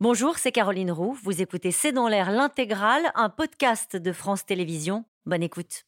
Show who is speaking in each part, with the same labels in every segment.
Speaker 1: Bonjour, c'est Caroline Roux. Vous écoutez C'est dans l'air l'intégrale, un podcast de France Télévisions. Bonne écoute.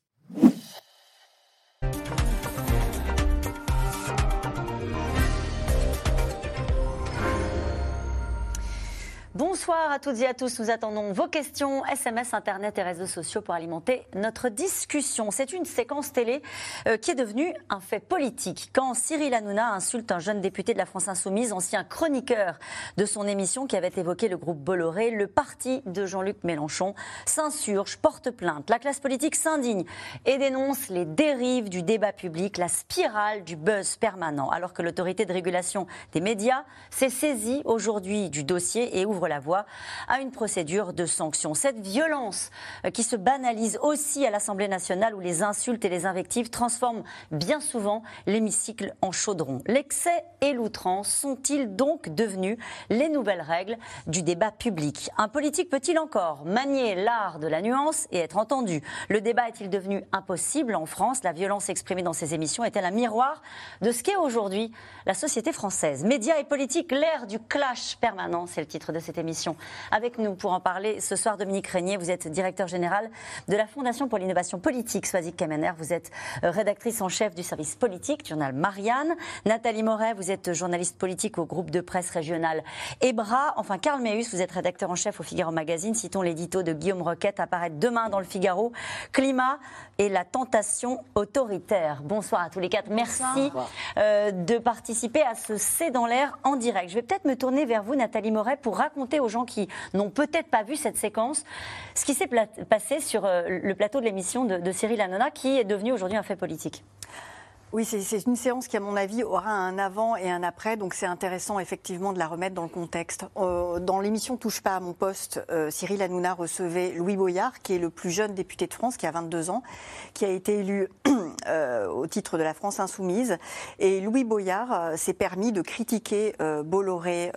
Speaker 1: Bonsoir à toutes et à tous. Nous attendons vos questions, SMS, Internet et réseaux sociaux pour alimenter notre discussion. C'est une séquence télé euh, qui est devenue un fait politique. Quand Cyril Hanouna insulte un jeune député de la France Insoumise, ancien chroniqueur de son émission qui avait évoqué le groupe Bolloré, le parti de Jean-Luc Mélenchon s'insurge, porte plainte. La classe politique s'indigne et dénonce les dérives du débat public, la spirale du buzz permanent. Alors que l'autorité de régulation des médias s'est saisie aujourd'hui du dossier et ouvre la voie à une procédure de sanction. Cette violence euh, qui se banalise aussi à l'Assemblée nationale où les insultes et les invectives transforment bien souvent l'hémicycle en chaudron. L'excès et l'outrance sont-ils donc devenus les nouvelles règles du débat public? Un politique peut-il encore manier l'art de la nuance et être entendu? Le débat est-il devenu impossible en France? La violence exprimée dans ces émissions est-elle un miroir de ce qu'est aujourd'hui la société française? Médias et politique, l'ère du clash permanent, c'est le titre de cette émission. Avec nous pour en parler ce soir, Dominique Régnier, vous êtes directeur général de la Fondation pour l'innovation politique, Soazic Kemener. Vous êtes euh, rédactrice en chef du service politique, du journal Marianne. Nathalie Moret, vous êtes journaliste politique au groupe de presse régional EBRA. Enfin, Karl Meus, vous êtes rédacteur en chef au Figaro Magazine. Citons l'édito de Guillaume Roquette, apparaître demain dans le Figaro. Climat et la tentation autoritaire. Bonsoir à tous les quatre. Merci euh, de participer à ce C'est dans l'air en direct. Je vais peut-être me tourner vers vous, Nathalie Moret, pour raconter aux gens qui n'ont peut-être pas vu cette séquence ce qui s'est passé sur euh, le plateau de l'émission de, de Cyril Hanouna, qui est devenu aujourd'hui un fait politique.
Speaker 2: Oui, c'est une séance qui, à mon avis, aura un avant et un après, donc c'est intéressant effectivement de la remettre dans le contexte. Euh, dans l'émission Touche pas à mon poste, euh, Cyril Hanouna recevait Louis Boyard, qui est le plus jeune député de France, qui a 22 ans, qui a été élu euh, au titre de la France insoumise. Et Louis Boyard s'est permis de critiquer Bolloré,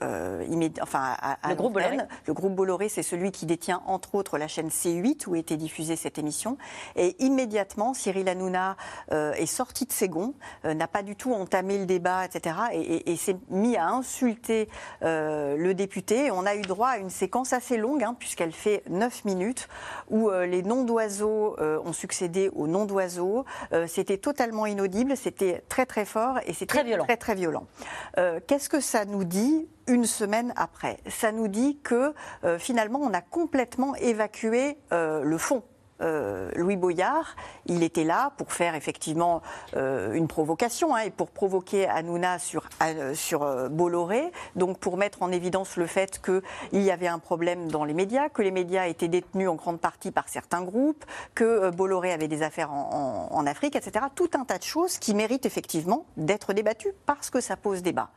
Speaker 2: enfin à,
Speaker 1: le, groupe Bolloré.
Speaker 2: le groupe Bolloré, c'est celui qui détient entre autres la chaîne C8 où était diffusée cette émission. Et immédiatement, Cyril Hanouna est sorti de ses gonds euh, n'a pas du tout entamé le débat, etc. Et, s'est mis à insulter euh, le député. On a eu droit à une séquence assez longue, hein, puisqu'elle fait 9 minutes, où euh, les noms d'oiseaux ont succédé aux noms d'oiseaux. C'était totalement inaudible, c'était très très fort et c'était très violent. Très, très violent. Qu'est-ce que ça nous dit une semaine après? Ça nous dit que finalement on a complètement évacué le fond euh, Louis Boyard, il était là pour faire effectivement euh, une provocation hein, et pour provoquer Hanouna sur, euh, sur Bolloré, donc pour mettre en évidence le fait qu'il y avait un problème dans les médias, que les médias étaient détenus en grande partie par certains groupes, que Bolloré avait des affaires en, en Afrique, etc. Tout un tas de choses qui méritent effectivement d'être débattues parce que ça pose débat.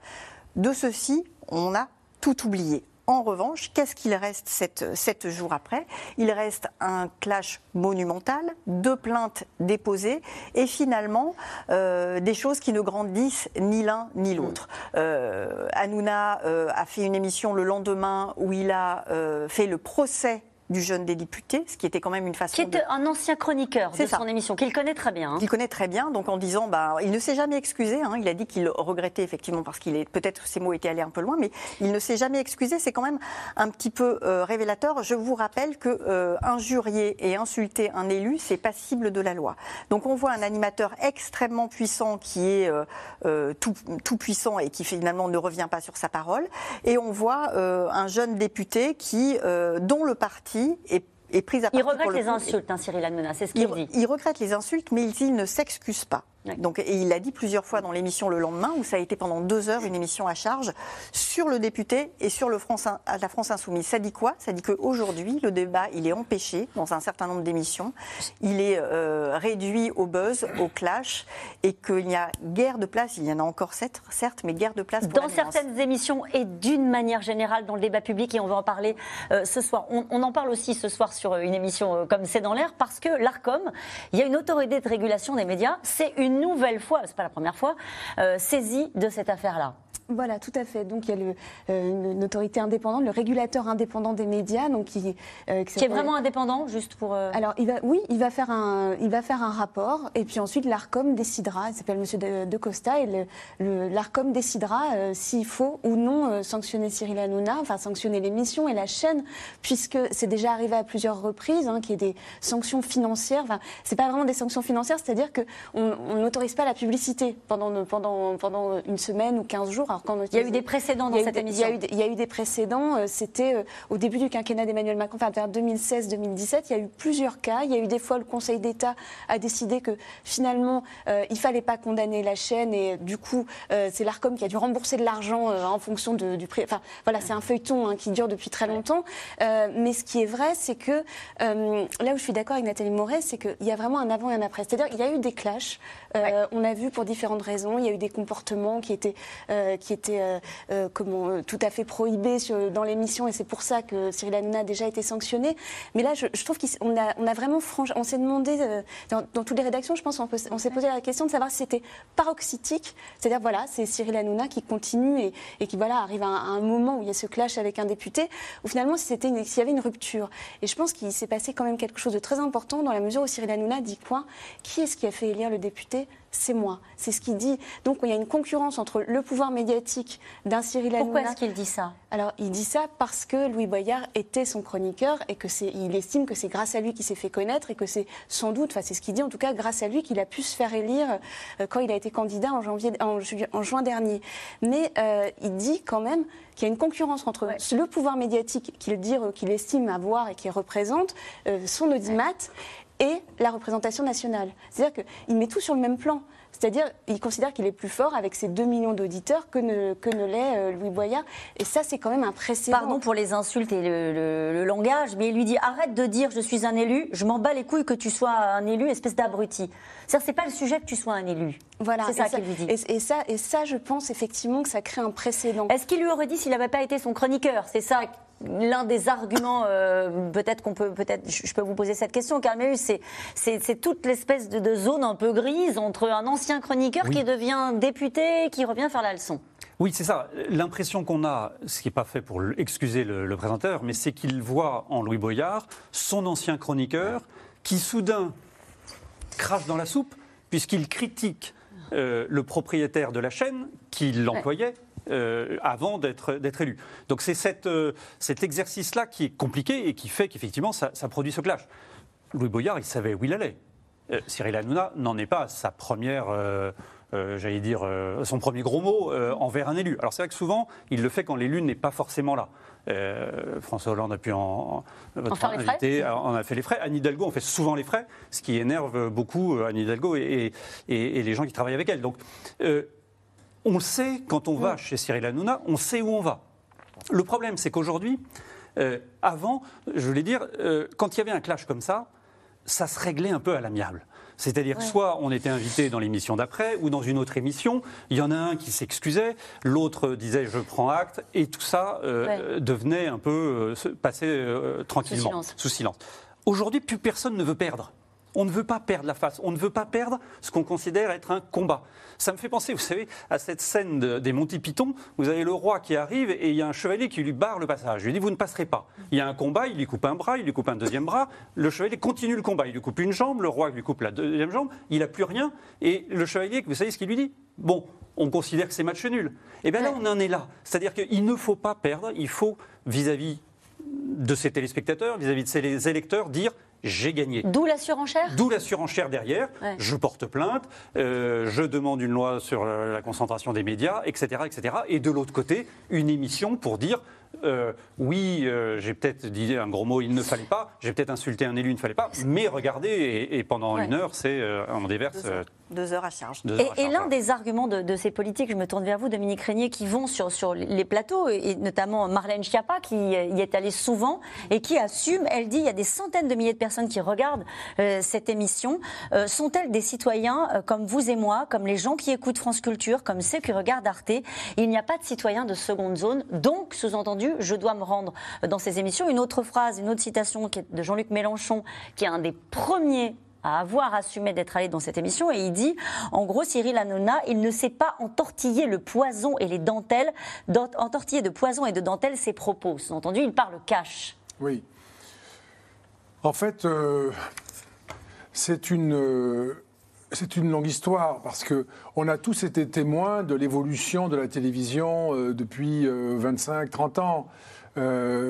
Speaker 2: De ceci, on a tout oublié. En revanche, qu'est-ce qu'il reste sept, jours après? Il reste un clash monumental, deux plaintes déposées et finalement euh, des choses qui ne grandissent ni l'un ni l'autre. Euh, Hanouna euh, a fait une émission le lendemain où il a euh, fait le procès du jeune des députés, ce qui était quand même une façon.
Speaker 1: Qui est un ancien chroniqueur de son émission, qu'il connaît très bien.
Speaker 2: Hein. Qu'il connaît très bien, donc en disant, bah, il ne s'est jamais excusé. Hein, il a dit qu'il regrettait effectivement parce qu'il est peut-être ses mots étaient allés un peu loin, mais il ne s'est jamais excusé. C'est quand même un petit peu euh, révélateur. Je vous rappelle que euh, injurier et insulter un élu, c'est passible de la loi. Donc on voit un animateur extrêmement puissant qui est euh, tout, tout, puissant et qui finalement ne revient pas sur sa parole, et on voit un jeune député qui, dont le parti et prise à
Speaker 1: Il regrette les insultes, hein, Cyril Hanouna, c'est ce qu'il dit.
Speaker 2: Il regrette les insultes, mais il ne s'excuse pas. Donc, et il l'a dit plusieurs fois dans l'émission le lendemain, où ça a été pendant deux heures une émission à charge sur le député et sur le France, la France insoumise. Ça dit quoi? Ça dit qu'aujourd'hui, le débat, il est empêché dans un certain nombre d'émissions. Il est euh, réduit au buzz, au clash, et qu'il y a guerre de place. Il y en a encore certes, mais guerre de place
Speaker 1: pour Dans certaines émissions et d'une manière générale dans le débat public, et on va en parler euh, ce soir. On, on, en parle aussi ce soir sur une émission euh, comme C'est dans l'air, parce que l'ARCOM, il y a une autorité de régulation des médias, c'est une nouvelle fois, c'est pas la première fois, euh, saisie de cette affaire-là.
Speaker 3: Voilà, tout à fait. Donc il y a euh, une, autorité indépendante, le régulateur indépendant des médias, donc qui,
Speaker 1: euh, qui, est vraiment indépendant, juste pour.
Speaker 3: Euh, Alors il va, oui, il va faire un, il va faire un rapport, et puis ensuite l'Arcom décidera. Il s'appelle Monsieur de, Costa, et l'Arcom décidera s'il faut ou non sanctionner Cyril Hanouna, enfin sanctionner l'émission et la chaîne, puisque c'est déjà arrivé à plusieurs reprises hein, qu'il y ait des sanctions financières. Enfin, c'est pas vraiment des sanctions financières, c'est-à-dire que on n'autorise pas la publicité pendant pendant pendant une semaine ou 15 jours
Speaker 1: il y a eu des précédents dans cette émission.
Speaker 3: Il y, a eu des précédents. Euh, c'était euh, au début du quinquennat d'Emmanuel Macron, enfin vers 2016-2017. Il y a eu plusieurs cas. Il y a eu des fois le Conseil d'État a décidé que finalement euh, il fallait pas condamner la chaîne et du coup c'est l'Arcom qui a dû rembourser de l'argent en fonction du prix. Enfin voilà, c'est un feuilleton hein, qui dure depuis très longtemps. mais ce qui est vrai, c'est que là où je suis d'accord avec Nathalie Moret, c'est qu'il y a vraiment un avant et un après. C'est-à-dire qu'il y a eu des clashs. On a vu pour différentes raisons. Il y a eu des comportements qui étaient qui étaient euh, euh, comment, euh, tout à fait prohibés dans l'émission et c'est pour ça que Cyril Hanouna a déjà été sanctionné. Mais là, je, trouve qu'on a, vraiment on s'est demandé, dans, toutes les rédactions, je pense, on, s'est posé la question de savoir si c'était paroxytique, c'est-à-dire voilà, c'est Cyril Hanouna qui continue et, qui voilà, arrive à un, moment où il y a ce clash avec un député, ou finalement s'il y avait une rupture. Et je pense qu'il s'est passé quand même quelque chose de très important dans la mesure où Cyril Hanouna dit quoi? Qui est-ce qui a fait élire le député? C'est moi. C'est ce qu'il dit. Donc il y a une concurrence entre le pouvoir médiatique d'un Cyril Hanouna.
Speaker 1: Pourquoi est-ce qu'il dit ça?
Speaker 3: Alors il dit ça parce que Louis Boyard était son chroniqueur et que c'est, il estime que c'est grâce à lui qu'il s'est fait connaître et que c'est sans doute, enfin c'est ce qu'il dit en tout cas, grâce à lui qu'il a pu se faire élire euh, quand il a été candidat en, janvier, en, juin dernier. Mais euh, il dit quand même qu'il y a une concurrence entre le pouvoir médiatique qu'il dit, euh, qu'il estime avoir et qu'il représente, son audimat, et la représentation nationale. C'est-à-dire qu'il met tout sur le même plan. C'est-à-dire, il considère qu'il est plus fort avec ses 2 millions d'auditeurs que ne, que ne l'est euh, Louis Boyard. Et ça, c'est quand même un précédent.
Speaker 1: Pardon pour les insultes et le, langage, mais il lui dit arrête de dire je suis un élu, je m'en bats les couilles que tu sois un élu, espèce d'abruti. C'est-à-dire, c'est pas le sujet que tu sois un élu.
Speaker 3: Voilà.
Speaker 1: C'est ça, qu'il lui dit.
Speaker 3: Et, ça, et ça, je pense effectivement que ça crée un précédent.
Speaker 1: Est-ce qu'il lui aurait dit s'il n'avait pas été son chroniqueur? C'est ça l'un des arguments, euh, peut-être qu'on peut, peut-être, je peux vous poser cette question, Carméus, c'est, c'est, toute l'espèce de, zone un peu grise entre un ancien chroniqueur qui devient député, qui revient faire la leçon.
Speaker 4: Oui, c'est ça. L'impression qu'on a, ce qui n'est pas fait pour excuser le, le présentateur, mais c'est qu'il voit en Louis Boyard son ancien chroniqueur qui soudain crache dans la soupe puisqu'il critique euh, le propriétaire de la chaîne qui l'employait. Euh, avant d'être élu. Donc c'est euh, cet exercice-là qui est compliqué et qui fait qu'effectivement ça, produit ce clash. Louis Boyard, il savait où il allait. Cyril Hanouna n'en est pas à sa première j'allais dire, son premier gros mot envers un élu. Alors c'est vrai que souvent, il le fait quand l'élu n'est pas forcément là. Euh, François Hollande a pu en,
Speaker 1: votre invité,
Speaker 4: on a fait les frais. Anne Hidalgo, on fait souvent les frais, ce qui énerve beaucoup euh, Anne Hidalgo et, les gens qui travaillent avec elle. Donc, euh, on sait, quand on va mm. chez Cyril Hanouna, on sait où on va. Le problème, c'est qu'aujourd'hui, avant, je voulais dire, quand il y avait un clash comme ça, ça se réglait un peu à l'amiable. C'est-à-dire, soit on était invité dans l'émission d'après ou dans une autre émission, il y en a un qui s'excusait, l'autre disait je prends acte, et tout ça euh, devenait un peu euh, passer euh, tranquillement, Sous silence. Aujourd'hui, plus personne ne veut perdre. On ne veut pas perdre la face, on ne veut pas perdre ce qu'on considère être un combat. Ça me fait penser, vous savez, à cette scène des Monty Python. Vous avez le roi qui arrive et il y a un chevalier qui lui barre le passage. Je lui dit Vous ne passerez pas. Il y a un combat, il lui coupe un bras, il lui coupe un deuxième bras. Le chevalier continue le combat. Il lui coupe une jambe, le roi lui coupe la deuxième jambe. Il n'a plus rien. Et le chevalier, vous savez ce qu'il lui dit? Bon, on considère que c'est match nul. Et eh bien là, on en est là. C'est-à-dire qu'il ne faut pas perdre, il faut, vis-à-vis de ses téléspectateurs, vis-à-vis de ses électeurs, dire j'ai gagné.
Speaker 1: D'où la surenchère
Speaker 4: D'où la surenchère derrière. Je porte plainte, euh, je demande une loi sur la concentration des médias, etc. etc. Et de l'autre côté, une émission pour dire euh, oui, euh, j'ai peut-être dit un gros mot, il ne fallait pas, j'ai peut-être insulté un élu, il ne fallait pas, mais regardez, et, pendant une heure, c'est on déverse
Speaker 2: deux heures. à charge.
Speaker 1: et, l'un des arguments de, ces politiques, je me tourne vers vous, Dominique Régnier, qui vont sur, sur les plateaux, et notamment Marlène Schiappa, qui y est allée souvent et qui assume, elle dit, il y a des centaines de milliers de personnes qui regardent euh, cette émission. Euh, sont-elles des citoyens euh, comme vous et moi, comme les gens qui écoutent France Culture, comme ceux qui regardent Arte? Il n'y a pas de citoyens de seconde zone, donc, sous-entendu, je dois me rendre dans ces émissions. Une autre phrase, une autre citation de Jean-Luc Mélenchon, qui est un des premiers à avoir assumé d'être allé dans cette émission et il dit, en gros, Cyril Hanouna, il ne sait pas entortiller le poison et les dentelles, entortiller de poison et de dentelles ses propos. Sous-entendu, il parle cash.
Speaker 5: Oui. En fait, euh, c'est une. Euh, c'est une longue histoire parce que on a tous été témoins de l'évolution de la télévision euh, depuis 25-30 ans.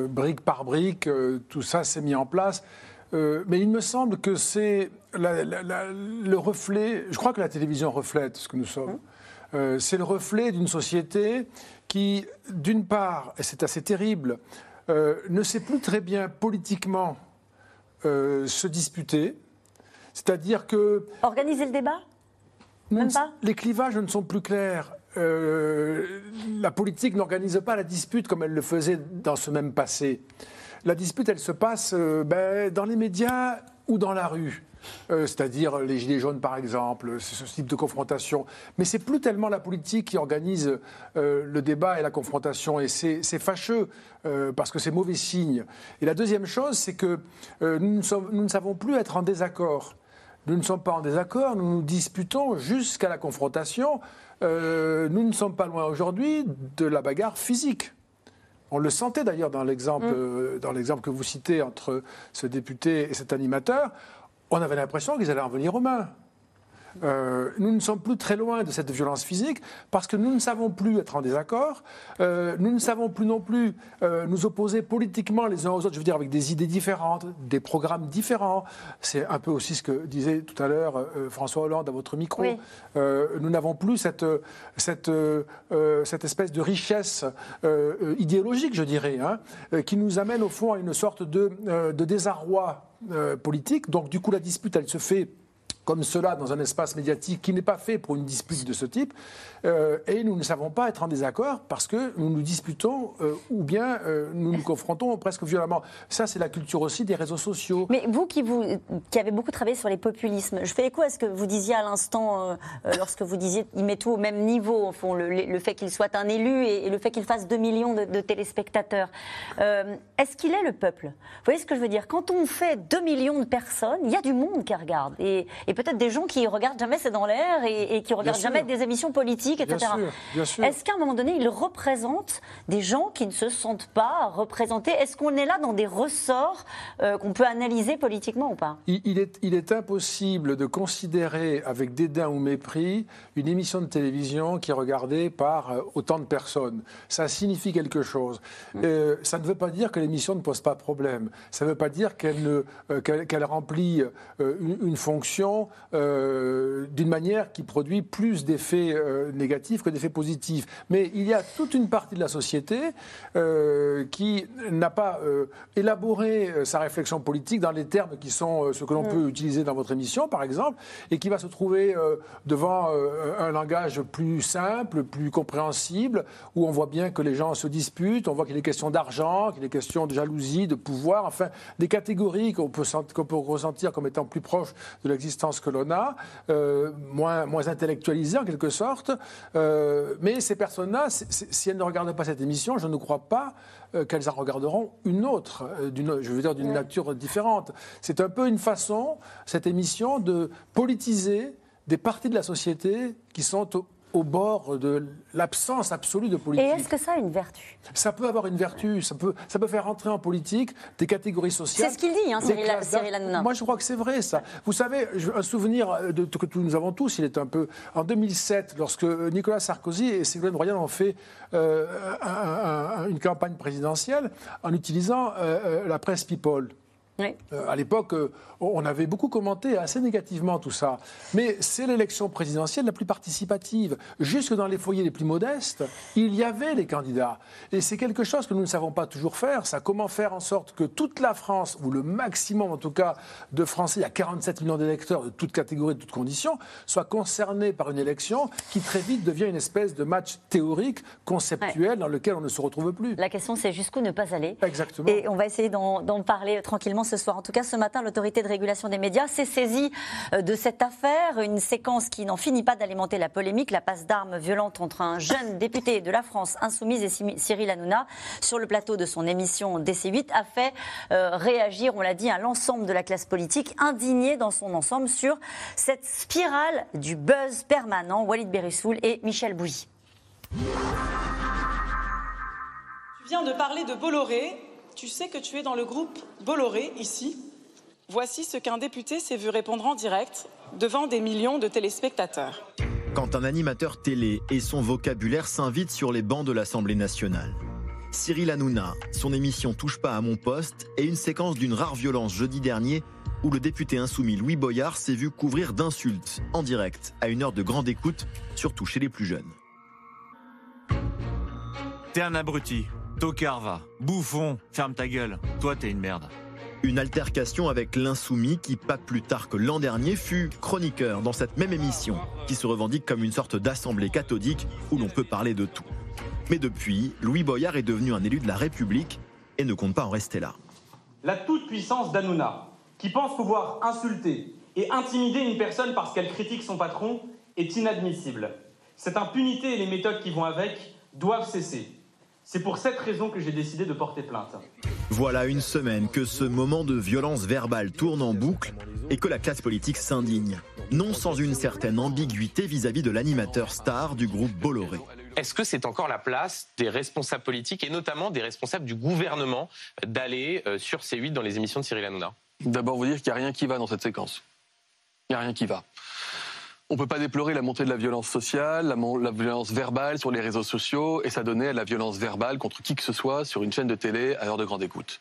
Speaker 5: brique par brique, tout ça s'est mis en place. mais il me semble que c'est le reflet. Je crois que la télévision reflète ce que nous sommes. Mmh. c'est le reflet d'une société qui, d'une part, et c'est assez terrible, ne sait plus très bien politiquement euh, se disputer. C'est-à-dire que.
Speaker 1: Organiser le débat? Même pas?
Speaker 5: Les clivages ne sont plus clairs. Euh, la politique n'organise pas la dispute comme elle le faisait dans ce même passé. La dispute, elle se passe euh, ben, dans les médias ou dans la rue. Euh, c'est-à-dire les Gilets jaunes par exemple, ce type de confrontation. Mais c'est plus tellement la politique qui organise euh, le débat et la confrontation, et c'est fâcheux euh, parce que c'est mauvais signe. Et la deuxième chose, c'est que nous, nous ne savons plus être en désaccord. Nous ne sommes pas en désaccord, nous nous disputons jusqu'à la confrontation. nous ne sommes pas loin aujourd'hui de la bagarre physique. On le sentait d'ailleurs dans l'exemple mmh. que vous citez entre ce député et cet animateur on avait l'impression qu'ils allaient en venir aux mains. Euh, nous ne sommes plus très loin de cette violence physique parce que nous ne savons plus être en désaccord, euh, nous ne savons plus non plus euh, nous opposer politiquement les uns aux autres, je veux dire avec des idées différentes, des programmes différents. C'est un peu aussi ce que disait tout à l'heure François Hollande à votre micro. nous n'avons plus cette, cette, cette, espèce de richesse idéologique, je dirais, hein, qui nous amène au fond à une sorte de, de désarroi politique. Donc du coup la dispute, elle se fait comme cela dans un espace médiatique qui n'est pas fait pour une dispute de ce type. Euh, et nous ne savons pas être en désaccord parce que nous nous disputons euh, ou bien euh, nous nous confrontons presque violemment. Ça, c'est la culture aussi des réseaux sociaux.
Speaker 1: Mais vous qui, vous qui avez beaucoup travaillé sur les populismes, je fais écho à ce que vous disiez à l'instant lorsque vous disiez il met tout au même niveau, au fond, le, fait qu'il soit un élu et, le fait qu'il fasse 2 millions de, téléspectateurs. Est-ce qu'il est le peuple? Vous voyez ce que je veux dire? Quand on fait 2 millions de personnes, il y a du monde qui regarde. Et peut-être des gens qui regardent jamais C'est dans l'air et, et qui regardent jamais des émissions politiques est-ce qu'à un moment donné, il représente des gens qui ne se sentent pas représentés? Est-ce qu'on est là dans des ressorts euh, qu'on peut analyser politiquement ou pas?
Speaker 5: Il, est, il est impossible de considérer avec dédain ou mépris une émission de télévision qui est regardée par euh, autant de personnes. Ça signifie quelque chose. Mm. Euh, ça ne veut pas dire que l'émission ne pose pas de problème. Ça ne veut pas dire qu'elle qu'elle remplit une, fonction d'une manière qui produit plus d'effets négatifs négatifs que d'effets positifs. Mais il y a toute une partie de la société euh, qui n'a pas euh, élaboré euh, sa réflexion politique dans les termes qui sont ce que l'on mm. peut utiliser dans votre émission, par exemple, et qui va se trouver devant un langage plus simple, plus compréhensible, où on voit bien que les gens se disputent, on voit qu'il est question d'argent, qu'il est question de jalousie, de pouvoir, enfin, des catégories qu'on peut, qu'on peut ressentir comme étant plus proches de l'existence que l'on a, moins, moins intellectualisées en quelque sorte, euh, mais ces personnes-là, si elles ne regardent pas cette émission, je ne crois pas euh, qu'elles en regarderont une autre, euh, je veux dire d'une nature différente. C'est un peu une façon, cette émission, de politiser des parties de la société qui sont au bord de l'absence absolue de politique.
Speaker 1: Et est-ce que ça a une vertu?
Speaker 5: Ça peut avoir une vertu, ça peut, ça peut faire entrer en politique des catégories sociales.
Speaker 1: C'est ce qu'il dit, hein, Cyril, Hanouna.
Speaker 5: Moi, je crois que c'est vrai, ça. Vous savez, un souvenir de, que nous avons tous, il est un peu... En 2007, lorsque Nicolas Sarkozy et Ségolène Royal ont fait euh, une campagne présidentielle en utilisant euh, euh, la presse People. Oui. à l'époque, on avait beaucoup commenté assez négativement tout ça. Mais c'est l'élection présidentielle la plus participative. Jusque dans les foyers les plus modestes, il y avait les candidats. Et c'est quelque chose que nous ne savons pas toujours faire. Ça, comment faire en sorte que toute la France, ou le maximum en tout cas de Français, il y a 47 millions d'électeurs de toutes catégories, de toutes conditions, soient concernés par une élection qui très vite devient une espèce de match théorique, conceptuel, dans lequel on ne se retrouve plus.
Speaker 1: La question, c'est jusqu'où ne pas aller.
Speaker 5: Exactement.
Speaker 1: Et on va essayer d'en parler tranquillement ce soir. En tout cas, ce matin, l'autorité de régulation des médias s'est saisie euh, de cette affaire, une séquence qui n'en finit pas d'alimenter la polémique, la passe d'armes violente entre un jeune député de la France insoumise et Cyril Hanouna sur le plateau de son émission DC8 a fait euh, réagir, on l'a dit, à l'ensemble de la classe politique, indignée dans son ensemble sur cette spirale du buzz permanent. Walid Berissoul et Michel Bougie.
Speaker 6: Tu viens de parler de Bolloré. Tu sais que tu es dans le groupe Bolloré, ici. Voici ce qu'un député s'est vu répondre en direct devant des millions de téléspectateurs.
Speaker 7: Quand un animateur télé et son vocabulaire s'invitent sur les bancs de l'Assemblée nationale. Cyril Hanouna, son émission Touche pas à mon poste et une séquence d'une rare violence jeudi dernier où le député insoumis Louis Boyard s'est vu couvrir d'insultes en direct à une heure de grande écoute, surtout chez les plus jeunes.
Speaker 8: T'es un abruti, tocard va, bouffon, ferme ta gueule, toi t'es une merde.
Speaker 7: Une altercation avec l'insoumis qui, pas plus tard que l'an dernier, fut chroniqueur dans cette même émission, qui se revendique comme une sorte d'assemblée cathodique où l'on peut parler de tout. Mais depuis, Louis Boyard est devenu un élu de la République et ne compte pas en rester là.
Speaker 9: La toute-puissance d'Anouna, qui pense pouvoir insulter et intimider une personne parce qu'elle critique son patron, est inadmissible. Cette impunité et les méthodes qui vont avec doivent cesser. C'est pour cette raison que j'ai décidé de porter plainte.
Speaker 7: Voilà une semaine que ce moment de violence verbale tourne en boucle et que la classe politique s'indigne. Non sans une certaine ambiguïté vis-à-vis de l'animateur star du groupe Bolloré.
Speaker 10: Est-ce que c'est encore la place des responsables politiques et notamment des responsables du gouvernement d'aller euh, sur C8 dans les émissions de Cyril Hanouna?
Speaker 11: D'abord vous dire qu'il n'y a rien qui va dans cette séquence. Il n'y a rien qui va. On ne peut pas déplorer la montée de la violence sociale, la, violence verbale sur les réseaux sociaux, et ça donnait à la violence verbale contre qui que ce soit sur une chaîne de télé à heure de grande écoute.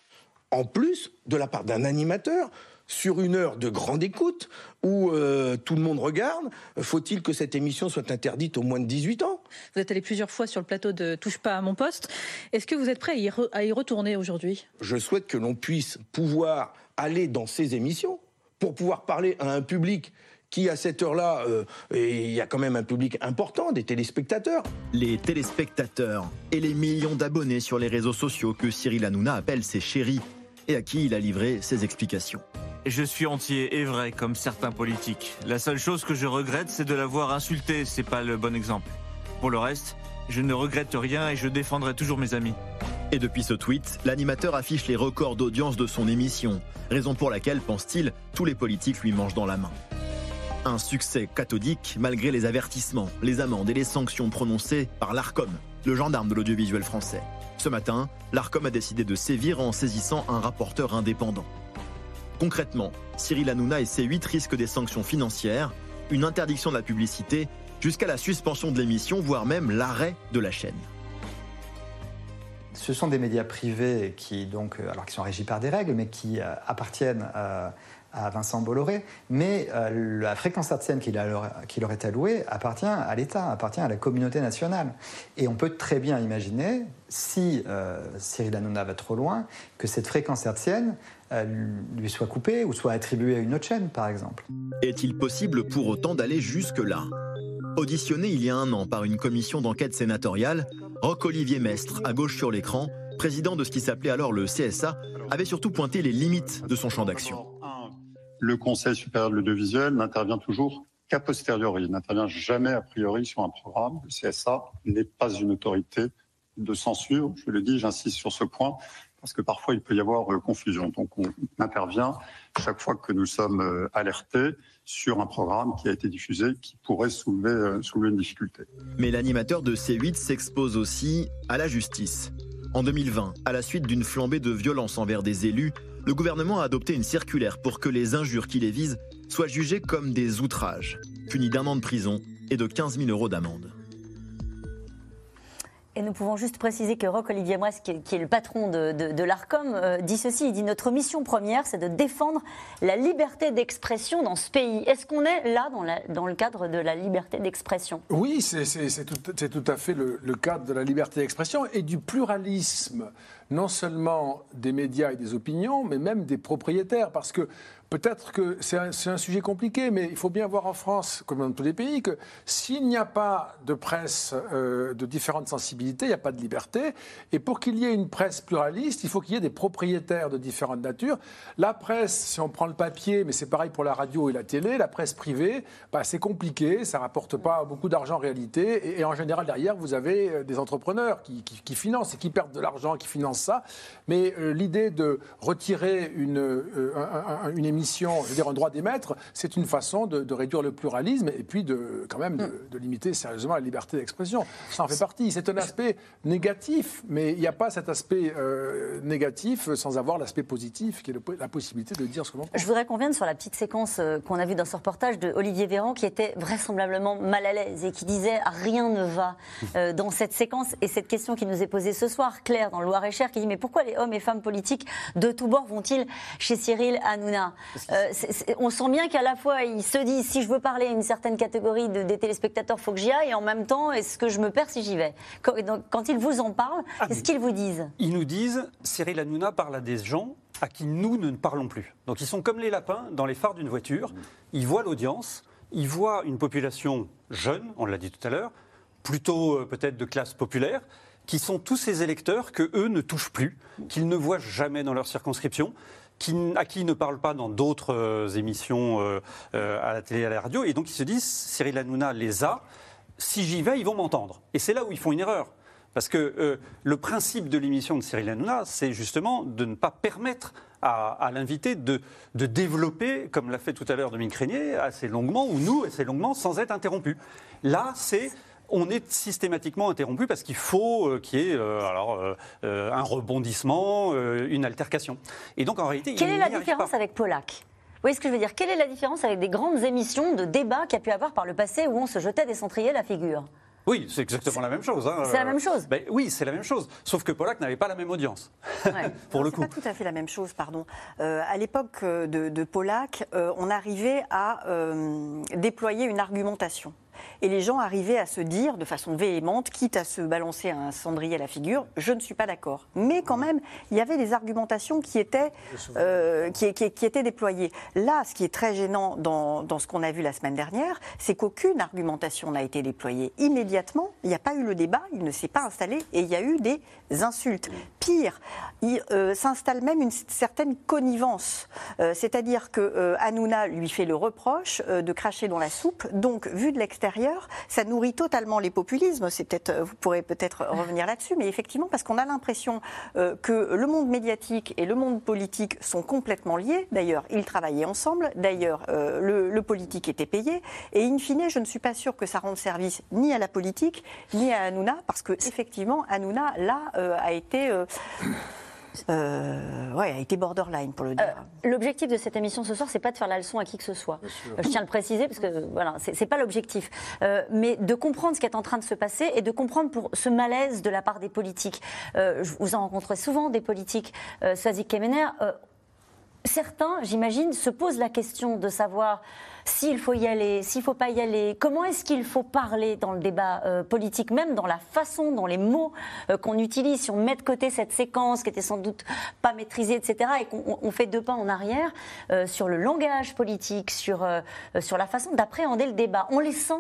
Speaker 12: En plus, de la part d'un animateur, sur une heure de grande écoute où euh, tout le monde regarde, faut-il que cette émission soit interdite aux moins de 18 ans?
Speaker 13: Vous êtes allé plusieurs fois sur le plateau de Touche pas à mon poste. Est-ce que vous êtes prêt à y retourner aujourd'hui?
Speaker 12: Je souhaite que l'on puisse pouvoir aller dans ces émissions pour pouvoir parler à un public qui à cette heure-là, euh, il y a quand même un public important, des téléspectateurs.
Speaker 7: Les téléspectateurs et les millions d'abonnés sur les réseaux sociaux que Cyril Hanouna appelle ses chéris et à qui il a livré ses explications.
Speaker 8: Je suis entier et vrai comme certains politiques. La seule chose que je regrette, c'est de l'avoir insulté, c'est pas le bon exemple. Pour le reste, je ne regrette rien et je défendrai toujours mes amis.
Speaker 7: Et depuis ce tweet, l'animateur affiche les records d'audience de son émission, raison pour laquelle, pense-t-il, tous les politiques lui mangent dans la main. Un succès cathodique malgré les avertissements, les amendes et les sanctions prononcées par l'ARCOM, le gendarme de l'audiovisuel français. Ce matin, l'ARCOM a décidé de sévir en saisissant un rapporteur indépendant. Concrètement, Cyril Hanouna et C8 risquent des sanctions financières, une interdiction de la publicité, jusqu'à la suspension de l'émission, voire même l'arrêt de la chaîne.
Speaker 14: Ce sont des médias privés qui, donc, euh, alors qui sont régis par des règles, mais qui euh, appartiennent à à Vincent Bolloré, mais euh, la fréquence hertzienne qui leur, est allouée appartient à l'État, appartient à la communauté nationale. Et on peut très bien imaginer, si euh, Cyril Hanouna va trop loin, que cette fréquence hertzienne euh, lui soit coupée ou soit attribuée à une autre chaîne, par exemple.
Speaker 7: Est-il possible pour autant d'aller jusque-là? Auditionné il y a un an par une commission d'enquête sénatoriale, Roch-Olivier Mestre, à gauche sur l'écran, président de ce qui s'appelait alors le CSA, avait surtout pointé les limites de son champ d'action
Speaker 15: le Conseil supérieur de l'audiovisuel n'intervient toujours qu'a posteriori, il n'intervient jamais a priori sur un programme. Le CSA n'est pas une autorité de censure, je le dis, j'insiste sur ce point, parce que parfois il peut y avoir euh, confusion. Donc on intervient chaque fois que nous sommes euh, alertés sur un programme qui a été diffusé qui pourrait soulever, euh, soulever une difficulté.
Speaker 7: Mais l'animateur de C8 s'expose aussi à la justice. En 2020, à la suite d'une flambée de violence envers des élus, le gouvernement a adopté une circulaire pour que les injures qui les visent soient jugées comme des outrages, punis d'un an de prison et de 15 000 euros d'amende.
Speaker 1: Et nous pouvons juste préciser que Roch Olivier Moise, qui est, le patron de, l'ARCOM, euh, dit ceci, il dit notre mission première, c'est de défendre la liberté d'expression dans ce pays. Est-ce qu'on est là dans, le cadre de la liberté d'expression?
Speaker 5: Oui, c'est tout, à fait le, le cadre de la liberté d'expression et du pluralisme non seulement des médias et des opinions, mais même des propriétaires. Parce que Peut-être que c'est un, sujet compliqué, mais il faut bien voir en France, comme dans tous les pays, que s'il n'y a pas de presse euh, de différentes sensibilités, il n'y a pas de liberté. Et pour qu'il y ait une presse pluraliste, il faut qu'il y ait des propriétaires de différentes natures. La presse, si on prend le papier, mais c'est pareil pour la radio et la télé, la presse privée, bah, c'est compliqué, ça rapporte pas beaucoup d'argent en réalité. Et, en général, derrière, vous avez euh, des entrepreneurs qui- qui financent et qui perdent de l'argent, qui financent ça. Mais euh, l'idée de retirer une, euh, un- un- une émission, je veux dire un droit d'émettre, c'est une façon de, de réduire le pluralisme et puis de, quand même de, de limiter sérieusement la liberté d'expression. Ça en fait partie. C'est un aspect négatif, mais il n'y a pas cet aspect euh, négatif sans avoir l'aspect positif, qui est le- la possibilité de dire ce que l'on pense.
Speaker 1: Je voudrais qu'on vienne sur la petite séquence euh, qu'on a vue dans ce reportage de Olivier Véran qui était vraisemblablement mal à l'aise et qui disait rien ne va euh, dans cette séquence et cette question qui nous est posée ce soir, Claire dans le Loir-et-Cher qui dit mais pourquoi les hommes et femmes politiques de tous bords vont-ils chez Cyril Hanouna Euh, On sent bien qu'à la fois il se dit si je veux parler à une certaine catégorie de, des téléspectateurs, faut que j'y aille et en même temps est-ce que je me perds si j'y vais quand, donc, quand ils vous en parlent, qu'est-ce qu'ils vous disent
Speaker 4: Ils nous disent Cyril Hanouna parle à des gens à qui nous ne parlons plus. Donc ils sont comme les lapins dans les phares d'une voiture. Ils voient l'audience, ils voient une population jeune, on l'a dit tout à l'heure, plutôt euh, peut-être de classe populaire, qui sont tous ces électeurs que eux ne touchent plus, qu'ils ne voient jamais dans leur circonscription. À qui ils ne parlent pas dans d'autres euh, émissions euh, euh, à la télé à la radio. Et donc ils se disent, Cyril Hanouna les a, si j'y vais, ils vont m'entendre. Et c'est là où ils font une erreur. Parce que le principe de l'émission de Cyril Hanouna, c'est justement de ne pas permettre à, l'invité de, de développer, comme l'a fait tout à l'heure Dominique Régnier, assez longuement, ou nous, assez longuement, sans être interrompu. Là, c'est on est systématiquement interrompu parce qu'il faut euh, qu'il y ait euh, alors, euh, un rebondissement, une altercation. Et donc en réalité,
Speaker 1: Quelle
Speaker 4: il
Speaker 1: est la différence
Speaker 4: pas.
Speaker 1: avec Polak? Vous voyez ce que je veux dire? Quelle est la différence avec des grandes émissions de débat qu'il y a pu avoir par le passé où on se jetait des centriers la figure?
Speaker 4: Oui, c'est exactement la même chose. hein.
Speaker 1: c'est la même chose.
Speaker 4: Ben oui, c'est la même chose. Sauf que Polak n'avait pas la même audience. Pour le
Speaker 2: C'est
Speaker 4: coup.
Speaker 2: pas tout à fait la même chose, pardon. Euh, à l'époque de, de Pollack, euh, on arrivait à euh, déployer une argumentation. Et les gens arrivaient à se dire de façon véhémente, quitte à se balancer un cendrier à la figure, je ne suis pas d'accord. Mais quand même, il y avait des argumentations qui étaient, euh, qui, qui- qui étaient déployées. Là, ce qui est très gênant dans, dans ce qu'on a vu la semaine dernière, c'est qu'aucune argumentation n'a été déployée immédiatement. Il n'y a pas eu le débat, il ne s'est pas installé et il y a eu des insultes. Pire, il euh, s'installe même une certaine connivence. Euh, C'est-à-dire que Hanouna lui fait le reproche de cracher dans la soupe. Donc, vu de l'extérieur, ça nourrit totalement les populismes. C'est peut-être, euh, vous pourrez peut-être revenir là-dessus, mais effectivement, parce qu'on a l'impression euh, que le monde médiatique et le monde politique sont complètement liés. D'ailleurs, ils travaillaient ensemble. D'ailleurs, euh, le, politique était payé. Et in fine, je ne suis pas sûre que ça rende service ni à la politique ni à Hanouna, parce que effectivement, Hanouna là a été euh, euh, ouais, a été borderline pour le dire.
Speaker 1: L'objectif de cette émission ce soir, c'est pas de faire la leçon à qui que ce soit. Euh, Je tiens à le préciser parce que voilà, c'est c'est pas l'objectif, Euh, mais de comprendre ce qui est en train de se passer et de comprendre pour ce malaise de la part des politiques. Euh, vous en rencontrez souvent des politiques, euh, Swazik Kemener. euh, certains, j'imagine, se posent la question de savoir s'il faut y aller, s'il ne faut pas y aller, comment est-ce qu'il faut parler dans le débat euh, politique, même dans la façon, dans les mots euh, qu'on utilise, si on met de côté cette séquence qui était sans doute pas maîtrisée, etc., et qu'on on- on fait deux pas en arrière euh, sur le langage politique, sur, sur la façon d'appréhender le débat. On les sent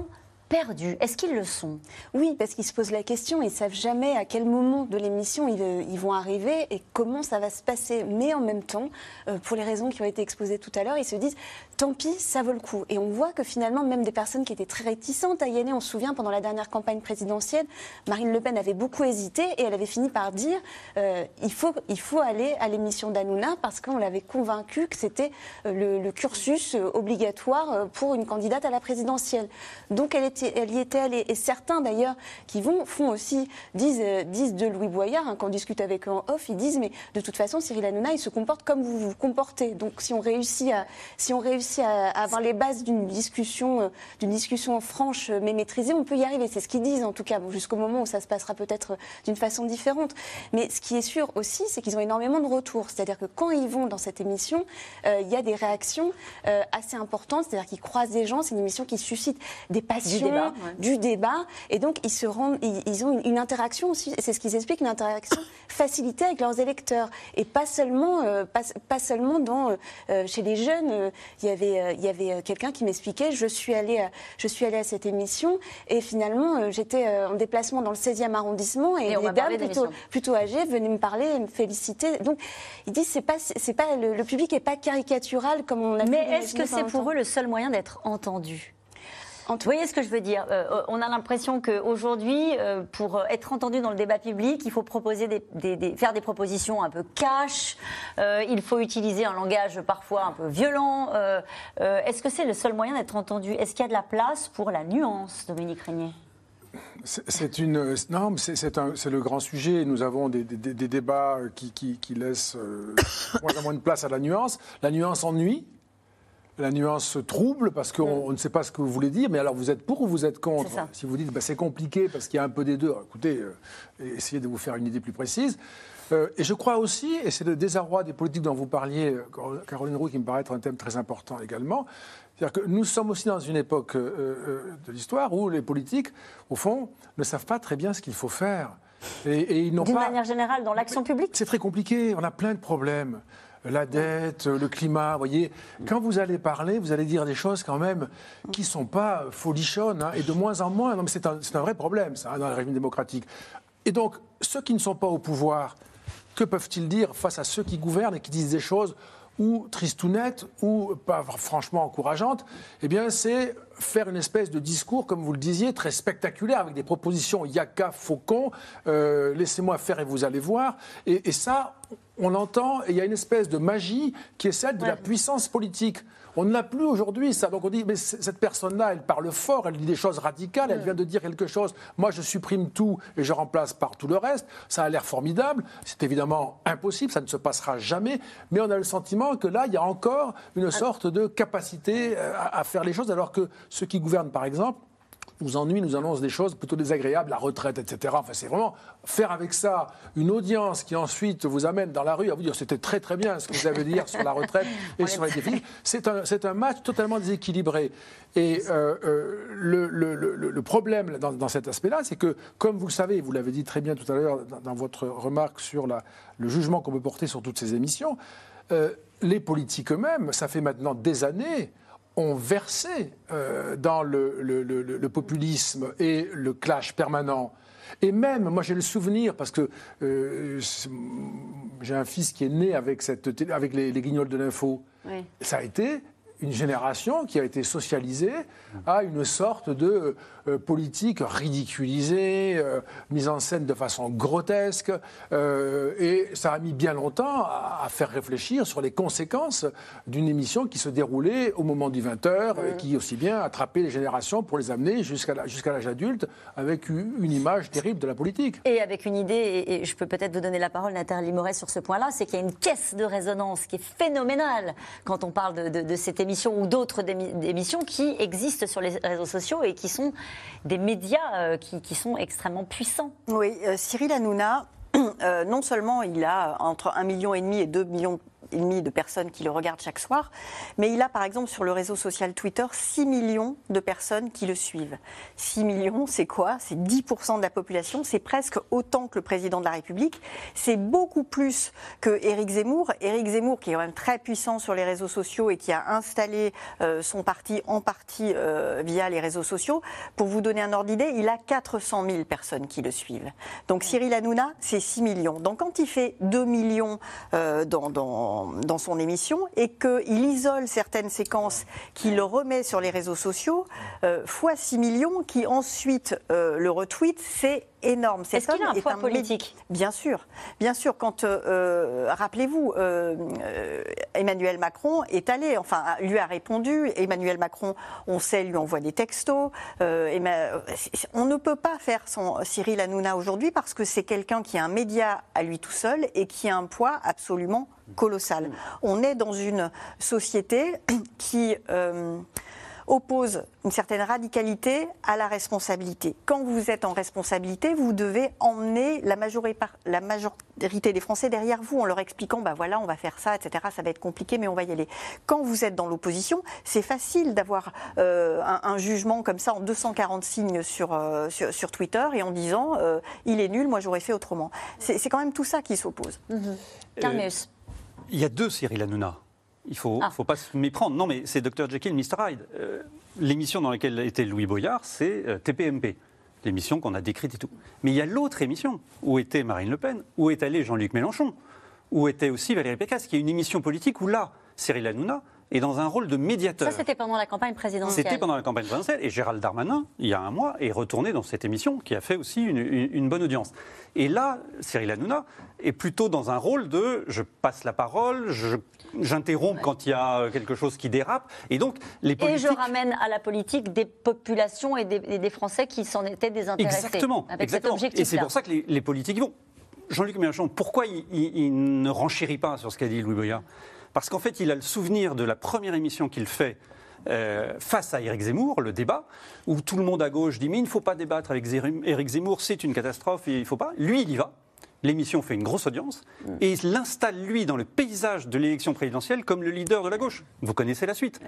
Speaker 1: perdus. Est-ce qu'ils le sont?
Speaker 3: Oui, parce qu'ils se posent la question, ils savent jamais à quel moment de l'émission ils, euh, ils vont arriver et comment ça va se passer. Mais en même temps, euh, pour les raisons qui ont été exposées tout à l'heure, ils se disent tant pis, ça vaut le coup. Et on voit que finalement, même des personnes qui étaient très réticentes à y aller, on se souvient pendant la dernière campagne présidentielle, Marine Le Pen avait beaucoup hésité et elle avait fini par dire euh, il, faut, aller à l'émission d'Anouna parce qu'on l'avait convaincu que c'était le, cursus obligatoire pour une candidate à la présidentielle. Donc elle, elle y allée. Et certains d'ailleurs qui vont font aussi disent, euh, disent de Louis Boyard hein, quand on discute avec eux en off, ils disent mais de toute façon Cyril Hanouna il se comporte comme vous vous comportez. Donc si on réussit à si on réussit à, avoir les bases d'une discussion euh, d'une discussion franche euh, mais maîtrisée, on peut y arriver. C'est ce qu'ils disent en tout cas jusqu'au moment où ça se passera peut-être d'une façon différente. Mais ce qui est sûr aussi, c'est qu'ils ont énormément de retours. C'est-à-dire que quand ils vont dans cette émission, il y a des réactions assez importantes. C'est-à-dire qu'ils croisent des gens. C'est une émission qui suscite des passions. Du débat. Et donc, ils, se rendent, ils, ils ont une, une interaction aussi, c'est ce qu'ils expliquent, une interaction facilitée avec leurs électeurs. Et pas seulement, euh, pas, pas seulement dans, euh, euh, chez les jeunes. Il y avait, il y avait quelqu'un qui m'expliquait je suis allée à, je suis allée à cette émission et finalement, j'étais en déplacement dans le 16e arrondissement et,
Speaker 1: Et m'a
Speaker 3: dames plutôt, plutôt âgées venaient me parler et me féliciter. Donc, ils disent c'est pas, c'est pas le, le public est pas caricatural comme on a
Speaker 1: Mais est-ce que c'est pour eux le seul moyen d'être entendu Vous voyez ce que je veux dire Euh, On a l'impression qu'aujourd'hui, euh, pour être entendu dans le débat public, il faut proposer faire des propositions un peu cash, euh, il faut utiliser un langage parfois un peu violent. Est-ce que c'est le seul moyen d'être entendu? Est-ce qu'il y a de la place pour la nuance, Dominique Régnier?
Speaker 5: C'est une non, c'est le grand sujet. Nous avons des, débats qui, laissent euh, moins moins de place à la nuance. La nuance ennuie. La nuance trouble parce qu'on on ne sait pas ce que vous voulez dire, mais alors vous êtes pour ou vous êtes contre. Si vous dites bah, c'est compliqué parce qu'il y a un peu des deux, alors, écoutez, euh, essayez de vous faire une idée plus précise. Euh, et je crois aussi, et c'est le désarroi des politiques dont vous parliez, euh, Car- Caroline Roux, qui me paraît être un thème très important également, c'est-à-dire que nous sommes aussi dans une époque euh, de l'histoire où les politiques, au fond, ne savent pas très bien ce qu'il faut faire. Et, et ils n'ont
Speaker 1: D'une
Speaker 5: pas.
Speaker 1: manière générale, dans l'action publique
Speaker 5: C'est très compliqué, on a plein de problèmes. La dette, le climat, vous voyez, quand vous allez parler, vous allez dire des choses quand même qui ne sont pas folichonnes, hein, et de moins en moins. Non, mais c'est un, vrai problème, ça, hein, dans le régime démocratique. Et donc, ceux qui ne sont pas au pouvoir, que peuvent-ils dire face à ceux qui gouvernent et qui disent des choses ou tristounettes ou pas franchement encourageantes? Eh bien, c'est faire une espèce de discours, comme vous le disiez, très spectaculaire, avec des propositions yaka, faucon, euh, laissez-moi faire et vous allez voir. Et, et ça, on l'entend, et il y a une espèce de magie qui est celle de la puissance politique. On ne l'a plus aujourd'hui, ça. Donc on dit, mais cette personne-là, elle parle fort, elle dit des choses radicales, elle vient de dire quelque chose. Moi, je supprime tout et je remplace par tout le reste. Ça a l'air formidable. C'est évidemment impossible, ça ne se passera jamais. Mais on a le sentiment que là, il y a encore une sorte de capacité euh, à, à faire les choses, alors que ceux qui gouvernent, par exemple, nous ennuient, nous annoncent des choses plutôt désagréables, la retraite, etc. Enfin, c'est vraiment faire avec ça une audience qui ensuite vous amène dans la rue à vous dire c'était très très bien ce que vous avez dit hier sur la retraite et sur les défis. C'est un, un match totalement déséquilibré. Et euh, euh, le, le- le- le problème dans, dans cet aspect-là, c'est que, comme vous le savez, vous l'avez dit très bien tout à l'heure dans, dans votre remarque sur la- le jugement qu'on peut porter sur toutes ces émissions, euh, les politiques eux-mêmes, ça fait maintenant des années, ont versé euh, dans le, le- le- le- le populisme et le clash permanent. Et même, moi j'ai le souvenir, parce que euh, j'ai un fils qui est né avec, cette, avec les, les guignols de l'info.
Speaker 1: Oui.
Speaker 5: Ça a été une génération qui a été socialisée à une sorte de euh, politique ridiculisée, euh, mise en scène de façon grotesque. euh, et ça a mis bien longtemps à, à faire réfléchir sur les conséquences d'une émission qui se déroulait au moment du 20h et qui aussi bien attrapait les générations pour les amener jusqu'à l'âge adulte avec une, une image terrible de la politique.
Speaker 1: Et avec une idée, et, et je peux peut-être vous donner la parole, Nathalie Moret, sur ce point-là, c'est qu'il y a une caisse de résonance qui est phénoménale quand on parle de, de- de cette émission ou d'autres émissions qui existent sur les réseaux sociaux et qui sont des médias euh, qui, sont extrêmement puissants.
Speaker 2: Oui, euh, Cyril Hanouna, euh, non seulement il a entre 1,5 million et demi et 2 millions de personnes qui le regardent chaque soir, mais il a par exemple sur le réseau social Twitter 6 millions de personnes qui le suivent. 6 millions, c'est quoi? C'est 10% de la population, c'est presque autant que le président de la République, c'est beaucoup plus que Éric Zemmour. Éric Zemmour qui est quand même très puissant sur les réseaux sociaux et qui a installé euh, son parti en partie euh, via les réseaux sociaux. Pour vous donner un ordre d'idée, il a 400 000 personnes qui le suivent. Donc Cyril Hanouna, c'est 6 millions. Donc quand il fait 2 millions euh, dans, dans son émission et qu'il isole certaines séquences, qu'il remet sur les réseaux sociaux, euh, fois 6 millions, qui ensuite euh, le retweet, c'est énorme. Cet
Speaker 1: Est-ce qu'il a un poids politique
Speaker 2: Bien sûr, bien sûr. Quand euh, euh, rappelez-vous, euh, Emmanuel Macron est allé, enfin lui a répondu. Emmanuel Macron, on sait, lui envoie des textos. Euh, on ne peut pas faire son Cyril Hanouna aujourd'hui parce que c'est quelqu'un qui a un média à lui tout seul et qui a un poids absolument colossal. On est dans une société qui euh, oppose une certaine radicalité à la responsabilité. Quand vous êtes en responsabilité, vous devez emmener la majorité, la majorité des Français derrière vous en leur expliquant, bah voilà, on va faire ça, etc. Ça va être compliqué, mais on va y aller. Quand vous êtes dans l'opposition, c'est facile d'avoir euh, un, jugement comme ça en 240 signes sur, euh, sur, Twitter et en disant, euh, il est nul, moi j'aurais fait autrement. C'est quand même tout ça qui s'oppose.
Speaker 1: Mhm.
Speaker 4: Il y a deux Cyril Hanouna. Il ne faut, ah. faut, pas se méprendre. Non, mais c'est Dr. Jekyll, Mr. Hyde. Euh, l'émission dans laquelle était Louis Boyard, c'est euh, TPMP. L'émission qu'on a décrite et tout. Mais il y a l'autre émission, où était Marine Le Pen, où est allé Jean-Luc Mélenchon, où était aussi Valérie Pécresse, qui est une émission politique où là, Cyril Hanouna est dans un rôle de médiateur.
Speaker 1: Ça, c'était pendant la campagne présidentielle.
Speaker 4: C'était pendant la campagne présidentielle. Et Gérald Darmanin, il y a un mois, est retourné dans cette émission qui a fait aussi une, bonne audience. Et là, Cyril Hanouna est plutôt dans un rôle de je passe la parole, j'interromps quand il y a quelque chose qui dérape. Et donc, les politiques...
Speaker 1: Et je ramène à la politique des populations et des, Français qui s'en étaient désintéressés.
Speaker 4: Exactement. Avec exactement. et c'est pour ça que les, politiques vont. Jean-Luc Mélenchon, pourquoi il, il, ne renchérit pas sur ce qu'a dit Louis Boyard parce qu'en fait, il a le souvenir de la première émission qu'il fait euh, face à Éric Zemmour, le débat, où tout le monde à gauche dit Mais il ne faut pas débattre avec Éric Zemmour, c'est une catastrophe, il ne faut pas. Lui, il y va. L'émission fait une grosse audience et il l'installe, lui, dans le paysage de l'élection présidentielle comme le leader de la gauche. Vous connaissez la suite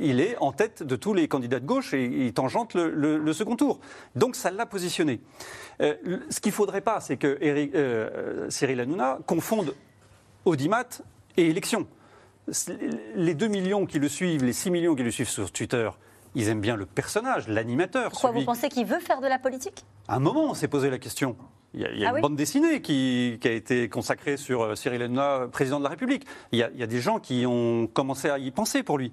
Speaker 4: il est en tête de tous les candidats de gauche et il tangente le, second tour. Donc ça l'a positionné. Euh, ce qu'il ne faudrait pas, c'est que euh, Cyril Hanouna confonde audimat et élection. Les 2 millions qui le suivent, les 6 millions qui le suivent sur Twitter, ils aiment bien le personnage, l'animateur.
Speaker 1: Pourquoi vous pensez qu'il veut faire de la politique?
Speaker 4: À un moment, on s'est posé la question. Il y a, ah une bande dessinée qui, a été consacrée sur euh, Cyril Hanouna, président de la République. Il y, a, il y, a, des gens qui ont commencé à y penser pour lui.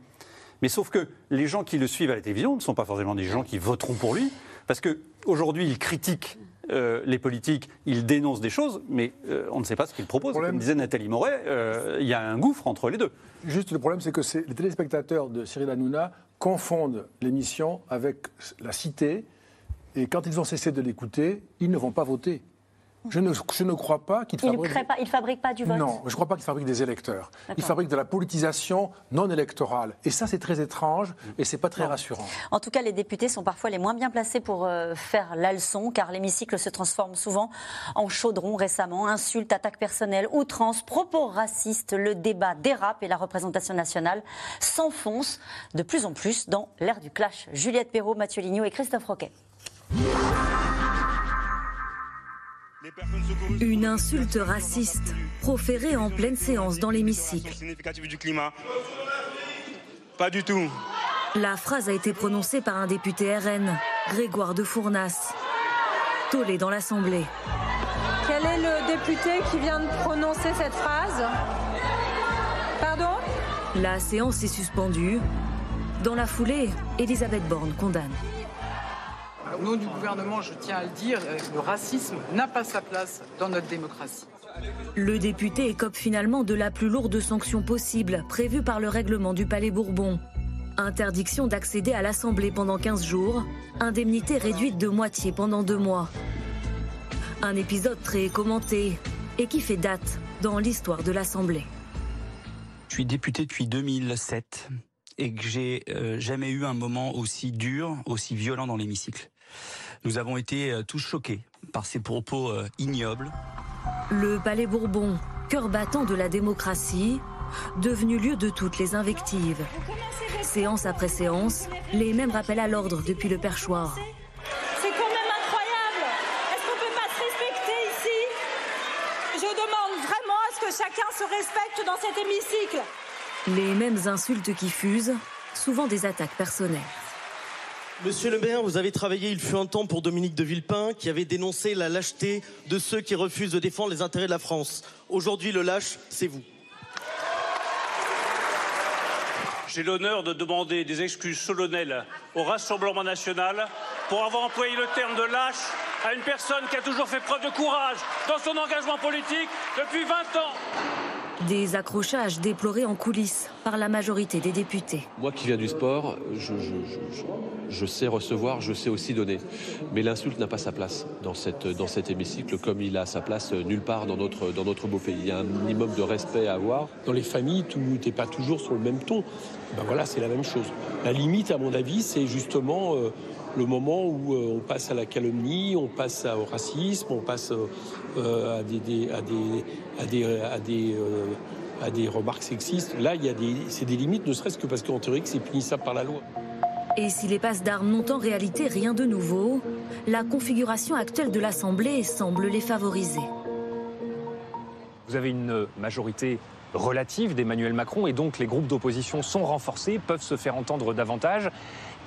Speaker 4: Mais sauf que les gens qui le suivent à la télévision ne sont pas forcément des gens qui voteront pour lui, parce qu'aujourd'hui, il critique euh, les politiques, ils dénoncent des choses, mais euh, on ne sait pas ce qu'ils proposent. Comme disait Nathalie Moret, euh, il y a un gouffre entre les deux.
Speaker 5: Juste, le problème, c'est que les téléspectateurs de Cyril Hanouna confondent l'émission avec la cité, et quand ils ont cessé de l'écouter, ils ne vont pas voter. Je ne, je ne, crois pas qu'il fabrique...
Speaker 1: Il ne fabrique pas du vote
Speaker 5: Non, je ne crois pas qu'il fabrique des électeurs. Il fabrique de la politisation non électorale. Et ça, c'est très étrange et ce n'est pas très rassurant.
Speaker 1: En tout cas, les députés sont parfois les moins bien placés pour euh, faire la leçon, car l'hémicycle se transforme souvent en chaudron récemment. Insultes, attaques personnelles, outrances, propos racistes, le débat dérape et la représentation nationale s'enfonce de plus en plus dans l'ère du clash. Juliette Perrault, Mathieu Lignot et Christophe Roquet.
Speaker 16: Une insulte raciste proférée en pleine séance dans l'hémicycle.
Speaker 17: Pas du tout.
Speaker 16: La phrase a été prononcée par un député RN, Grégoire de Fournas, tollé dans l'Assemblée.
Speaker 18: Quel est le député qui vient de prononcer cette phrase? Pardon?
Speaker 16: La séance est suspendue. Dans la foulée, Elisabeth Borne condamne.
Speaker 19: Au nom du gouvernement, je tiens à le dire, euh, le racisme n'a pas sa place dans notre démocratie.
Speaker 16: Le député écope finalement de la plus lourde sanction possible, prévue par le règlement du Palais Bourbon. Interdiction d'accéder à l'Assemblée pendant 15 jours, indemnité réduite de moitié pendant deux mois. Un épisode très commenté et qui fait date dans l'histoire de l'Assemblée.
Speaker 20: Je suis député depuis 2007 et que j'ai euh, jamais eu un moment aussi dur, aussi violent dans l'hémicycle. Nous avons été euh, tous choqués par ces propos euh, ignobles.
Speaker 16: Le Palais Bourbon, cœur battant de la démocratie, devenu lieu de toutes les invectives. Séance après séance, les mêmes rappels à l'ordre depuis le perchoir.
Speaker 18: C'est quand même incroyable Est-ce qu'on peut pas se respecter ici? Je demande vraiment à ce que chacun se respecte dans cet hémicycle.
Speaker 16: Les mêmes insultes qui fusent, souvent des attaques personnelles.
Speaker 21: Monsieur le maire, vous avez travaillé, il fut un temps, pour Dominique de Villepin, qui avait dénoncé la lâcheté de ceux qui refusent de défendre les intérêts de la France. Aujourd'hui, le lâche, c'est vous.
Speaker 22: J'ai l'honneur de demander des excuses solennelles au Rassemblement national pour avoir employé le terme de lâche à une personne qui a toujours fait preuve de courage dans son engagement politique depuis 20 ans.
Speaker 16: Des accrochages déplorés en coulisses par la majorité des députés.
Speaker 23: Moi qui viens du sport, je, je- je- je sais recevoir, je sais aussi donner. Mais l'insulte n'a pas sa place dans, cette, dans cet hémicycle comme il a sa place nulle part dans notre, dans notre beau pays. Il y a un minimum de respect à avoir.
Speaker 17: Dans les familles, tout n'est pas toujours sur le même ton. Ben voilà, c'est la même chose. La limite, à mon avis, c'est justement euh, le moment où euh, on passe à la calomnie, on passe à- au racisme, on passe à des, des- à des, à des, à des, euh, à des remarques sexistes. Là, il y a des, c'est des limites, ne serait-ce que parce qu'en théorie, que c'est punissable par la loi.
Speaker 16: Et si les passes d'armes n'ont en réalité rien de nouveau, la configuration actuelle de l'Assemblée semble les favoriser.
Speaker 24: Vous avez une majorité relative d'Emmanuel Macron et donc les groupes d'opposition sont renforcés, peuvent se faire entendre davantage.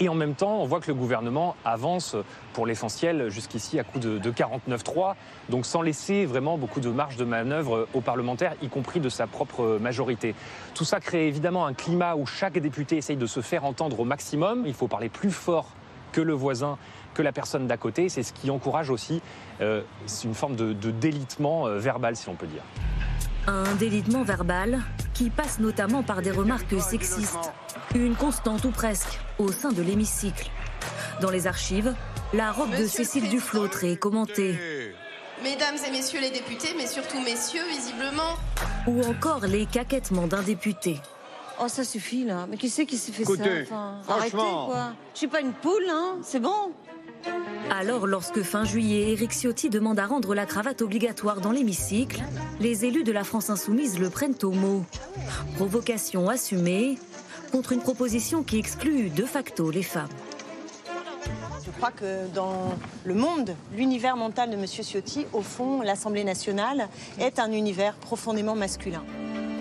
Speaker 24: Et en même temps, on voit que le gouvernement avance pour l'essentiel jusqu'ici à coup de, de 49-3, donc sans laisser vraiment beaucoup de marge de manœuvre aux parlementaires, y compris de sa propre majorité. Tout ça crée évidemment un climat où chaque député essaye de se faire entendre au maximum. Il faut parler plus fort que le voisin, que la personne d'à côté. C'est ce qui encourage aussi euh, une forme de, délitement euh, verbal, si on peut dire.
Speaker 16: Un délitement verbal qui passe notamment par des remarques sexistes. Une constante ou presque au sein de l'hémicycle. Dans les archives, la robe de
Speaker 25: Monsieur
Speaker 16: Cécile Duflôtre est commentée.
Speaker 25: Mesdames et messieurs les députés, mais surtout messieurs, visiblement.
Speaker 16: Ou encore les caquettements d'un député.
Speaker 26: Oh, ça suffit là. Mais qui c'est qui s'est fait
Speaker 16: Écoutez,
Speaker 26: ça enfin. Arrêtez quoi. Je suis pas une poule, hein. C'est bon?
Speaker 16: Alors, lorsque fin juillet, Éric Ciotti demande à rendre la cravate obligatoire dans l'hémicycle, les élus de la France Insoumise le prennent au mot. Provocation assumée contre une proposition qui exclut de facto les femmes.
Speaker 26: Je crois que dans le monde, l'univers mental de M. Ciotti, au fond, l'Assemblée nationale est un univers profondément masculin.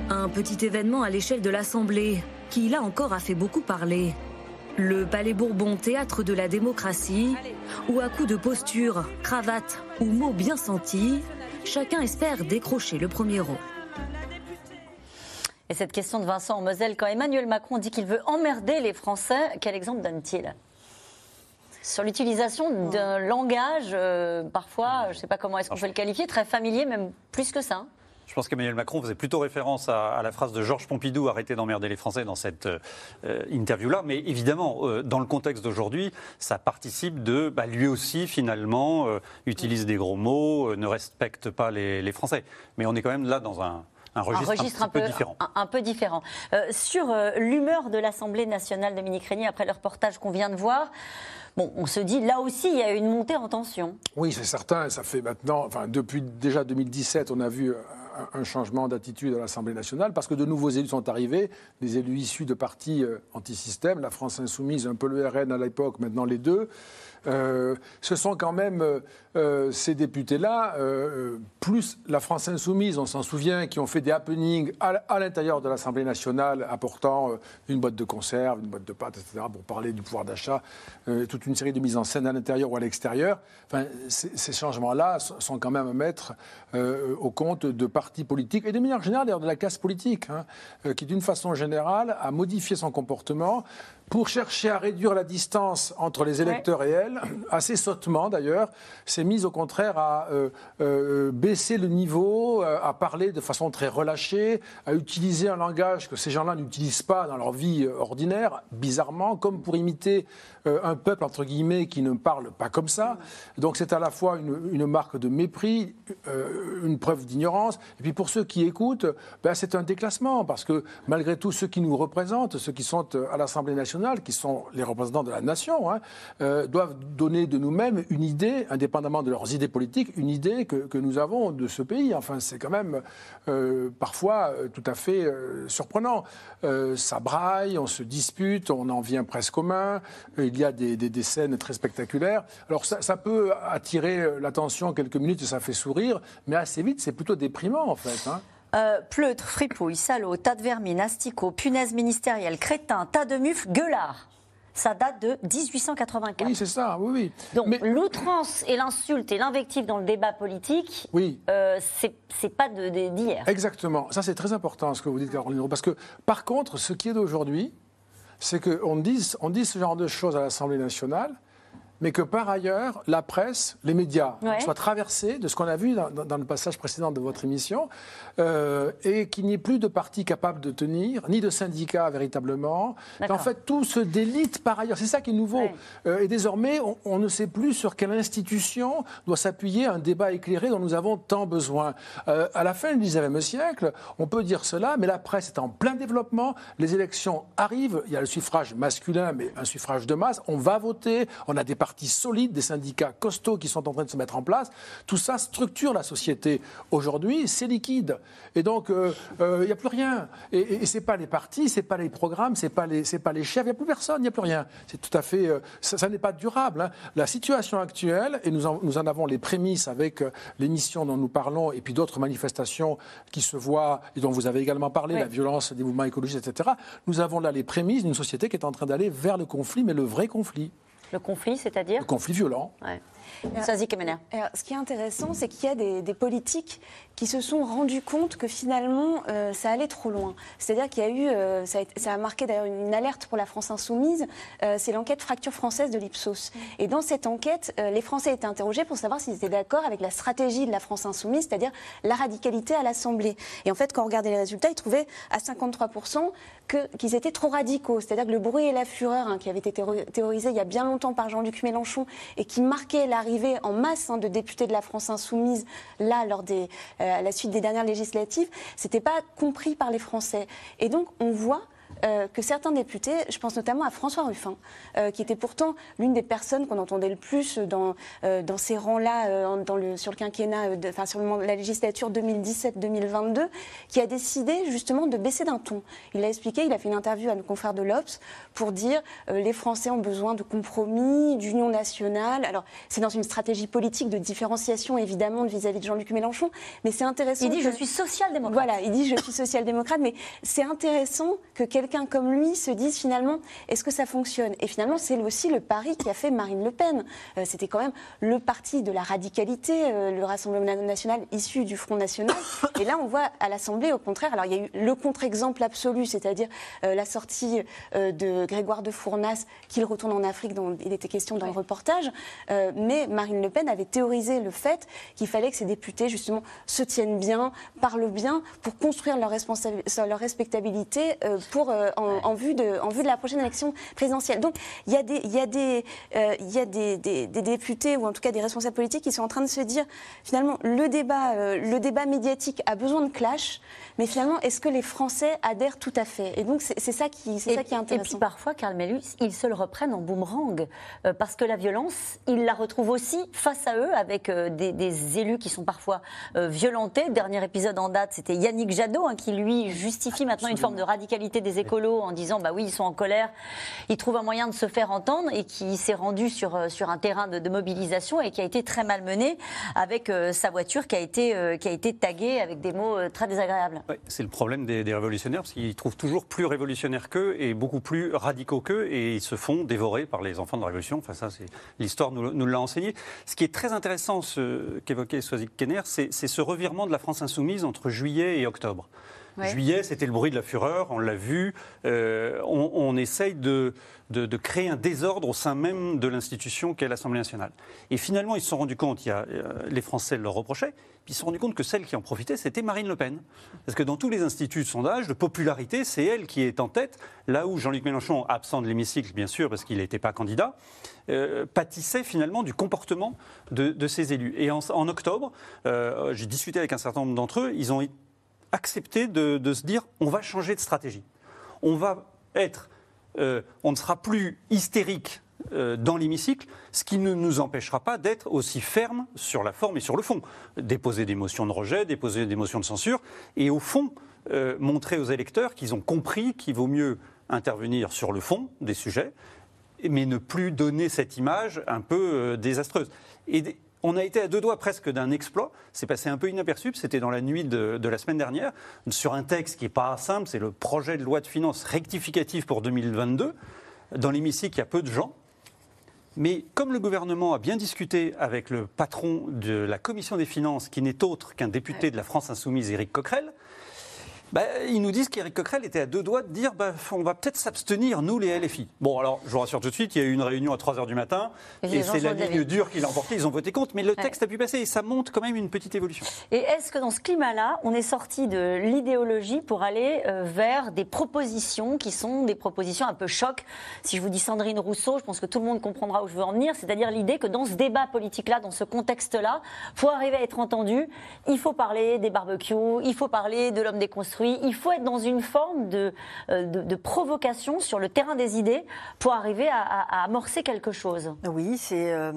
Speaker 16: Un petit événement à l'échelle de l'Assemblée, qui là encore a fait beaucoup parler. Le Palais Bourbon, théâtre de la démocratie, où à coups de posture, cravate ou mots bien sentis, chacun espère décrocher le premier rang.
Speaker 1: Et cette question de Vincent en Moselle, quand Emmanuel Macron dit qu'il veut emmerder les Français, quel exemple donne-t-il? Sur l'utilisation d'un langage, euh, parfois, je ne sais pas comment est-ce qu'on peut le qualifier, très familier, même plus que ça.
Speaker 4: Je pense qu'Emmanuel Macron faisait plutôt référence à, à la phrase de Georges Pompidou arrêtez d'emmerder les Français dans cette euh, interview-là. Mais évidemment, euh, dans le contexte d'aujourd'hui, ça participe de bah, lui aussi, finalement, euh, utilise des gros mots, euh, ne respecte pas les, les Français. Mais on est quand même là dans un, un registre, un, petit peu, différent.
Speaker 1: un- un peu différent. Euh, sur euh, l'humeur de l'Assemblée nationale, Dominique Régnier, après le reportage qu'on vient de voir, bon, on se dit là aussi, il y a une montée en tension.
Speaker 5: Oui, c'est certain. Ça fait maintenant, enfin, depuis déjà 2017, on a vu un- changement d'attitude à l'Assemblée nationale parce que de nouveaux élus sont arrivés, des élus issus de partis euh, anti-système, la France insoumise, un peu le RN à l'époque, maintenant les deux. Euh, ce sont quand même euh, ces députés-là, plus la France insoumise, on s'en souvient, qui ont fait des happenings à, à l'intérieur de l'Assemblée nationale, apportant une boîte de conserve, une boîte de pâtes, etc., pour parler du pouvoir d'achat, toute une série de mises en scène à l'intérieur ou à l'extérieur. Enfin, ces, changements-là sont quand même à mettre au compte de partis et de manière générale, d'ailleurs, de la classe politique, hein, euh, qui, d'une façon générale, a modifié son comportement pour chercher à réduire la distance entre les électeurs et elle, assez sottement d'ailleurs, s'est mise au contraire à euh, euh, baisser le niveau, euh, à parler de façon très relâchée, à utiliser un langage que ces gens-là n'utilisent pas dans leur vie ordinaire, bizarrement, comme pour imiter un peuple, entre guillemets, qui ne parle pas comme ça. Donc c'est à la fois une, une marque de mépris, une preuve d'ignorance, et puis pour ceux qui écoutent, ben, c'est un déclassement, parce que malgré tout, ceux qui nous représentent, ceux qui sont à l'Assemblée nationale, qui sont les représentants de la nation, hein, euh, doivent donner de nous-mêmes une idée, indépendamment de leurs idées politiques, une idée que, nous avons de ce pays. Enfin, c'est quand même euh, parfois euh, tout à fait surprenant. Ça braille, on se dispute, on en vient presque aux mains, il y a des, scènes très spectaculaires. Alors ça, peut attirer l'attention quelques minutes et ça fait sourire, mais assez vite, c'est plutôt déprimant en fait. hein.
Speaker 1: Euh, pleutre, fripouille, salaud, tas de vermine, asticots, punaises ministérielles, crétins, tas de mufles, gueulards. Ça date de 1884.
Speaker 5: Oui, c'est ça, oui, oui.
Speaker 1: Donc l'outrance et l'insulte et l'invective dans le débat politique,
Speaker 5: Oui.
Speaker 1: euh, c'est pas d'hier.
Speaker 5: Exactement. Ça, c'est très important ce que vous dites, Caroline. Parce que, par contre, ce qui est d'aujourd'hui, c'est qu'on dise, on dit ce genre de choses à l'Assemblée nationale, mais que par ailleurs, la presse, les médias
Speaker 1: Ouais.
Speaker 5: soient traversés de ce qu'on a vu dans, le passage précédent de votre émission, euh, et qu'il n'y ait plus de partis capables de tenir, ni de syndicats véritablement. Qu'en fait, tout se délite par ailleurs. C'est ça qui est nouveau. Euh, et désormais, on, on ne sait plus sur quelle institution doit s'appuyer un débat éclairé dont nous avons tant besoin. Euh, à la fin du 19e siècle, on peut dire cela, mais la presse est en plein développement. Les élections arrivent. Il y a le suffrage masculin, mais un suffrage de masse. On va voter. On a des partis solides, des syndicats costauds qui sont en train de se mettre en place. Tout ça structure la société. Aujourd'hui, c'est liquide. Et donc, euh, euh, il n'y a plus rien. Et, et, et c'est pas les partis, c'est pas les programmes, c'est pas les, pas les chefs. Il n'y a plus personne, il n'y a plus rien. C'est tout à fait. euh, ça ça n'est pas durable. hein. La situation actuelle, et nous en, nous en avons les prémices avec euh, l'émission dont nous parlons, et puis d'autres manifestations qui se voient et dont vous avez également parlé,
Speaker 1: Oui.
Speaker 5: la violence des mouvements écologistes, etc. Nous avons là les prémices d'une société qui est en train d'aller vers le conflit, mais le vrai conflit,
Speaker 1: Le conflit, c'est-à-dire
Speaker 5: le conflit violent.
Speaker 1: Ouais. Sazi Kemener.
Speaker 3: Alors, ce qui est intéressant, c'est qu'il y a des, des politiques qui se sont rendus compte que finalement, euh, ça allait trop loin. C'est-à-dire qu'il y a eu, euh, ça, a, été- ça a marqué d'ailleurs une, alerte pour la France insoumise, euh, c'est l'enquête fracture française de l'Ipsos. Et dans cette enquête, les Français étaient interrogés pour savoir s'ils étaient d'accord avec la stratégie de la France insoumise, c'est-à-dire la radicalité à l'Assemblée. Et en fait, quand on regardait les résultats, ils trouvaient à 53% que- qu'ils étaient trop radicaux. C'est-à-dire que le bruit et la fureur, hein, qui avait été théorisé il y a bien longtemps par Jean-Luc Mélenchon et qui marquait l'arrivée en masse hein, de députés de la France insoumise, là, lors des, à la suite des dernières législatives, c'était pas compris par les Français. Et donc, on voit euh, que certains députés, je pense notamment à François Ruffin, euh, qui était pourtant l'une des personnes qu'on entendait le plus dans, euh, dans ces rangs-là dans le, sur le quinquennat, de- enfin sur le- la législature 2017-2022, qui a décidé justement de baisser d'un ton. Il a expliqué, il a fait une interview à nos confrères de l'Obs pour dire les Français ont besoin de compromis, d'union nationale. Alors c'est dans une stratégie politique de différenciation évidemment vis-à-vis de Jean-Luc Mélenchon, mais c'est intéressant.
Speaker 1: Il dit
Speaker 3: que-
Speaker 1: je suis social-démocrate.
Speaker 3: Voilà, il dit je suis social-démocrate, mais c'est intéressant que quelqu'un comme lui se dise finalement est-ce que ça fonctionne? Et finalement, c'est aussi le pari qui a fait Marine Le Pen. Euh, C'était quand même le parti de la radicalité, euh, le Rassemblement national issu du Front national. Et là, on voit à l'Assemblée, au contraire, alors il y a eu le contre-exemple absolu, c'est-à-dire euh, la sortie de Grégoire de Fournas, qu'il retourne en Afrique, dont il était question dans le reportage. Mais Marine Le Pen avait théorisé le fait qu'il fallait que ces députés, justement, se tiennent bien, parlent bien, pour construire leur, leur respectabilité pour, euh, en, en vue de, en vue de la prochaine élection présidentielle. Donc, il y a, des, il y a, des, euh, il y a des, des- des députés, ou en tout cas des responsables politiques, qui sont en train de se dire, finalement, le débat, euh, le débat médiatique a besoin de clash, mais finalement, est-ce que les Français adhèrent tout à fait? Et donc, c'est ça, qui, c'est
Speaker 1: Et,
Speaker 3: ça qui est
Speaker 1: et
Speaker 3: intéressant.
Speaker 1: puis parfois, Karl Mellus, ils se le reprennent en boomerang, euh, parce que la violence, ils la retrouvent aussi face à eux, avec euh, des, des élus qui sont parfois euh, violentés. Le dernier épisode en date, c'était Yannick Jadot, hein, qui lui justifie maintenant une forme de radicalité des en disant, bah oui, ils sont en colère, ils trouvent un moyen de se faire entendre, et qui s'est rendu sur, euh, sur un terrain de, mobilisation et qui a été très malmené avec euh, sa voiture qui a été, euh, qui a été taguée avec des mots très désagréables.
Speaker 4: C'est le problème des, révolutionnaires, parce qu'ils trouvent toujours plus révolutionnaires qu'eux et beaucoup plus radicaux qu'eux, et ils se font dévorer par les enfants de la Révolution. Enfin, ça, c'est l'histoire nous, l'a enseigné. Ce qui est très intéressant, ce qu'évoquait Soazic Kenner, c'est ce revirement de la France insoumise entre juillet et octobre. Juillet, c'était le bruit de la fureur, on l'a vu. Euh, on, essaye de, créer un désordre au sein même de l'institution qu'est l'Assemblée nationale. Et finalement, ils se sont rendus compte, euh, les Français le reprochaient, puis ils se sont rendus compte que celle qui en profitait, c'était Marine Le Pen. Parce que dans tous les instituts de sondage, de popularité, c'est elle qui est en tête, là où Jean-Luc Mélenchon, absent de l'hémicycle, bien sûr, parce qu'il n'était pas candidat, euh, pâtissait finalement du comportement de, ces élus. Et en, en octobre, j'ai discuté avec un certain nombre d'entre eux, ils ont accepté de, se dire on va changer de stratégie. On va être, euh, on ne sera plus hystérique euh, dans l'hémicycle, ce qui ne nous empêchera pas d'être aussi ferme sur la forme et sur le fond. Déposer des motions de rejet, déposer des motions de censure, et au fond, euh, montrer aux électeurs qu'ils ont compris qu'il vaut mieux intervenir sur le fond des sujets, mais ne plus donner cette image un peu désastreuse. On a été à deux doigts presque d'un exploit. C'est passé un peu inaperçu. C'était dans la nuit de, la semaine dernière, sur un texte qui n'est pas simple. C'est le projet de loi de finances rectificative pour 2022. Dans l'hémicycle, il y a peu de gens. Mais comme le gouvernement a bien discuté avec le patron de la commission des finances, qui n'est autre qu'un député de la France insoumise, Éric Coquerel, Bah, ils nous disent qu'Éric Coquerel était à deux doigts de dire bah, on va peut-être s'abstenir, nous, les LFI. Bon, alors, je vous rassure tout de suite, il y a eu une réunion à 3h du matin,
Speaker 1: Et
Speaker 4: c'est la ligne dure qui l'a emporté, ils ont voté contre, mais le
Speaker 1: Ouais.
Speaker 4: texte a pu passer, et ça montre quand même une petite évolution.
Speaker 1: Et est-ce que dans ce climat-là, on est sorti de l'idéologie pour aller euh, vers des propositions qui sont des propositions un peu choc? Si je vous dis Sandrine Rousseau, je pense que tout le monde comprendra où je veux en venir, c'est-à-dire l'idée que dans ce débat politique-là, dans ce contexte-là, faut arriver à être entendu, il faut parler des barbecues, il faut parler de l'homme déconstruit, il faut être dans une forme de, euh, de, de provocation sur le terrain des idées pour arriver à, à- à amorcer quelque chose.
Speaker 2: Oui, c'est euh,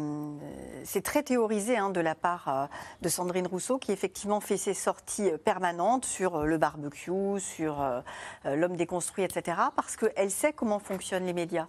Speaker 2: c'est très théorisé hein, de la part euh, de Sandrine Rousseau, qui effectivement fait ses sorties euh, permanentes sur le barbecue, sur euh, l'homme déconstruit, etc., parce qu'elle sait comment fonctionnent les médias.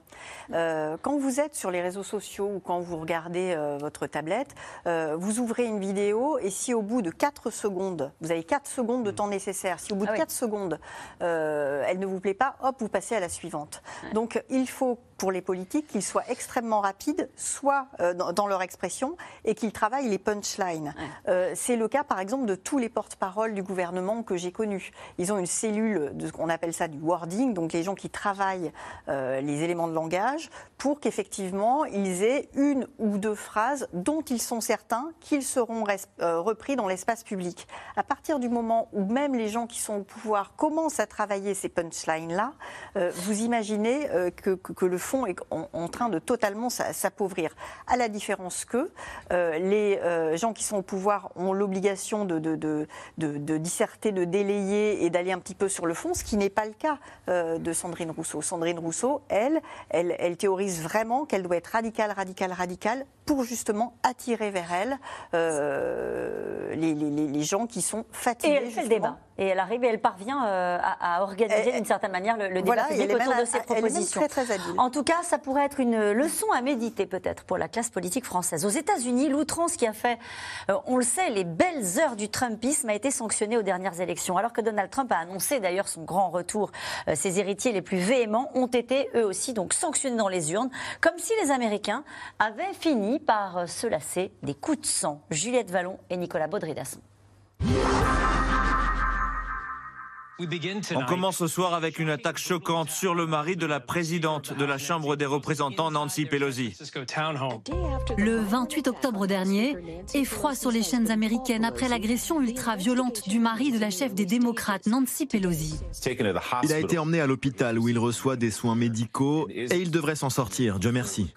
Speaker 2: Euh, quand vous êtes sur les réseaux sociaux ou quand vous regardez euh, votre tablette, euh, vous ouvrez une vidéo et si au bout de 4 secondes, vous avez 4 secondes de temps nécessaire, si au bout de 4 secondes, euh, elle ne vous plaît pas, hop, vous passez à la suivante. Donc il faut pour les politiques qu'ils soient extrêmement rapides, soit euh, dans, dans leur expression, et qu'ils travaillent les punchlines. Euh, c'est le cas par exemple de tous les porte-paroles du gouvernement que j'ai connus. Ils ont une cellule, de ce qu'on appelle ça du wording, donc les gens qui travaillent les éléments de langage, pour qu'effectivement ils aient une ou deux phrases dont ils sont certains qu'ils seront repris dans l'espace public. À partir du moment où même les gens qui sont au pouvoir commencent à travailler ces punchlines-là, euh, vous imaginez euh, que, que- que le fond est en, en train de totalement s'a- s'appauvrir. À la différence que euh, les gens qui sont au pouvoir ont l'obligation de, de, de- disserter, de délayer et d'aller un petit peu sur le fond, ce qui n'est pas le cas de Sandrine Rousseau. Sandrine Rousseau, elle, elle, elle théorise vraiment qu'elle doit être radicale, radicale, radicale pour justement attirer vers elle les, les- les- les gens qui sont
Speaker 1: Et
Speaker 2: fatigués.
Speaker 1: elle fait le débat. Et elle arrive et elle parvient euh, à, à organiser
Speaker 2: Elle-
Speaker 1: d'une certaine manière le, le
Speaker 2: Voilà,
Speaker 1: débat
Speaker 2: et
Speaker 1: public autour
Speaker 2: même-
Speaker 1: de ses propositions.
Speaker 2: très, très.
Speaker 1: En tout cas, ça pourrait être une leçon à méditer peut-être pour la classe politique française. Aux États-Unis, l'outrance qui a fait, euh, on le sait, les belles heures du Trumpisme a été sanctionnée aux dernières élections. Alors que Donald Trump a annoncé d'ailleurs son grand retour, euh, ses héritiers les plus véhéments ont été eux aussi donc sanctionnés dans les urnes, comme si les Américains avaient fini par se lasser des coups de sang. Juliette Vallon et Nicolas Baudry-Dasson.
Speaker 8: On commence ce soir avec une attaque choquante sur le mari de la présidente de la Chambre des représentants, Nancy Pelosi.
Speaker 27: Le 28 octobre dernier, effroi sur les chaînes américaines après l'agression ultra-violente du mari de la chef des démocrates, Nancy Pelosi.
Speaker 7: Il a été emmené à l'hôpital où il reçoit des soins médicaux et il devrait s'en sortir, Dieu merci.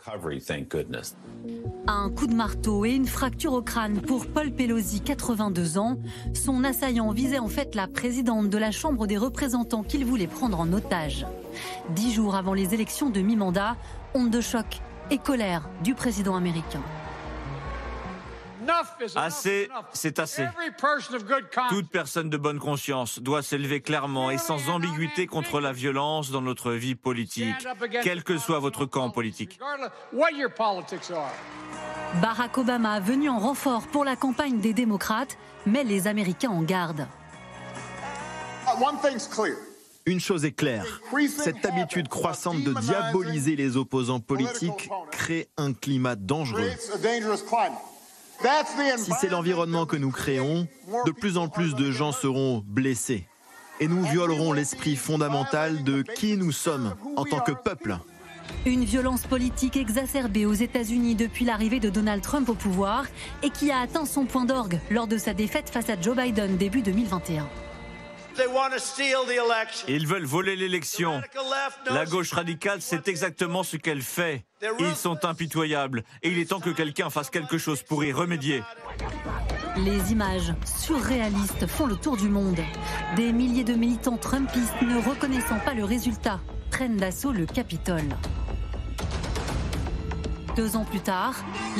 Speaker 27: Un coup de marteau et une fracture au crâne pour Paul Pelosi, 82 ans. Son assaillant visait en fait la présidente de la Chambre des représentants qu'il voulait prendre en otage. Dix jours avant les élections de mi-mandat, onde de choc et colère du président américain.
Speaker 8: Assez, c'est assez. Toute personne de bonne conscience doit s'élever clairement et sans ambiguïté contre la violence dans notre vie politique, quel que soit votre camp politique.
Speaker 27: Barack Obama venu en renfort pour la campagne des démocrates, mais les Américains en garde.
Speaker 7: Une chose est claire, cette habitude croissante de diaboliser les opposants politiques crée un climat dangereux. Si c'est l'environnement que nous créons, de plus en plus de gens seront blessés. Et nous violerons l'esprit fondamental de qui nous sommes en tant que peuple.
Speaker 27: Une violence politique exacerbée aux États-Unis depuis l'arrivée de Donald Trump au pouvoir et qui a atteint son point d'orgue lors de sa défaite face à Joe Biden début 2021.
Speaker 8: Ils veulent voler l'élection. La gauche radicale, c'est exactement ce qu'elle fait. Ils sont impitoyables et il est temps que quelqu'un fasse quelque chose pour y remédier.
Speaker 27: Les images surréalistes font le tour du monde. Des milliers de militants trumpistes ne reconnaissant pas le résultat prennent d'assaut le Capitole. Deux ans plus tard,